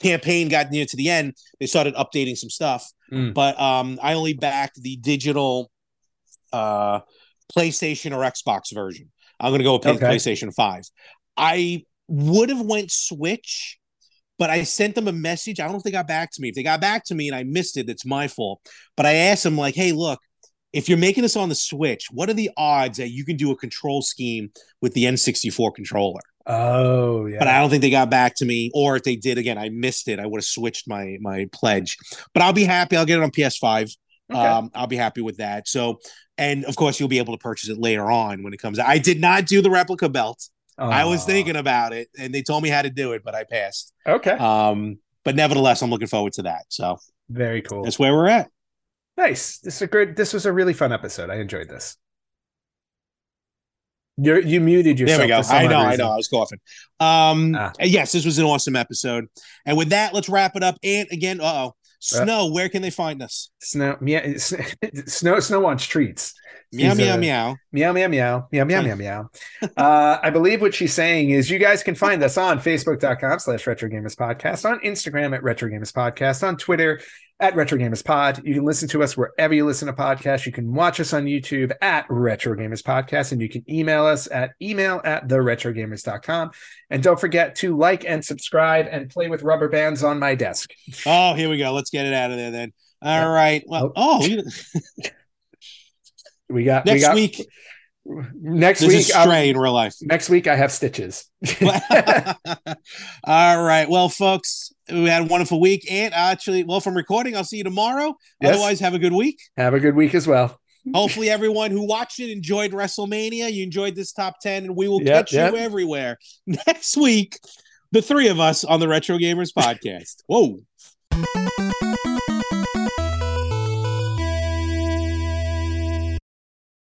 campaign got near to the end, they started updating some stuff. Mm. But um, I only backed the digital uh, PlayStation or Xbox version. I'm going to go with okay. PlayStation Five. I would have went Switch, but I sent them a message. I don't know if they got back to me. If they got back to me and I missed it, it's my fault. But I asked them like, "Hey, look." If you're making this on the Switch, what are the odds that you can do a control scheme with the N64 controller? Oh, yeah. But I don't think they got back to me, or if they did, again, I missed it. I would have switched my my pledge. But I'll be happy. I'll get it on PS5. Okay. Um, I'll be happy with that. So, and of course, you'll be able to purchase it later on when it comes out. I did not do the replica belt. I was thinking about it, and they told me how to do it, but I passed. Okay. Um, but nevertheless, I'm looking forward to that. So very cool. That's where we're at. Nice. This is a great. This was a really fun episode. I enjoyed this. You you muted yourself. There we go. I know, reason. I know. I was coughing. Um, ah. yes, this was an awesome episode. And with that, let's wrap it up. And again, uh oh, Snow, uh, where can they find us? Snow, yeah, snow, snow on streets. Meow, meow, meow, meow, meow, meow, meow, meow, meow, meow. uh, I believe what she's saying is you guys can find us on Facebook.com slash Retro Gamers Podcast, on Instagram at Retro Gamers Podcast, on Twitter at Retro Gamers Pod. You can listen to us wherever you listen to podcasts. You can watch us on YouTube at Retro Gamers Podcast, and you can email us at email at theretrogamers.com. And don't forget to like and subscribe and play with rubber bands on my desk. Oh, here we go. Let's get it out of there then. All yeah. right. Well, oh, oh we got next we got, week next this week um, stray in real life. next week i have stitches. All right. Well folks we had a wonderful week. And actually well from recording i'll see you tomorrow. Yes. otherwise have a good week. Have a good week as well. Hopefully everyone who watched it enjoyed wrestlemania. You enjoyed this top 10 and we will yep, catch yep. you everywhere. Next week the three of us on the retro gamers podcast. Whoa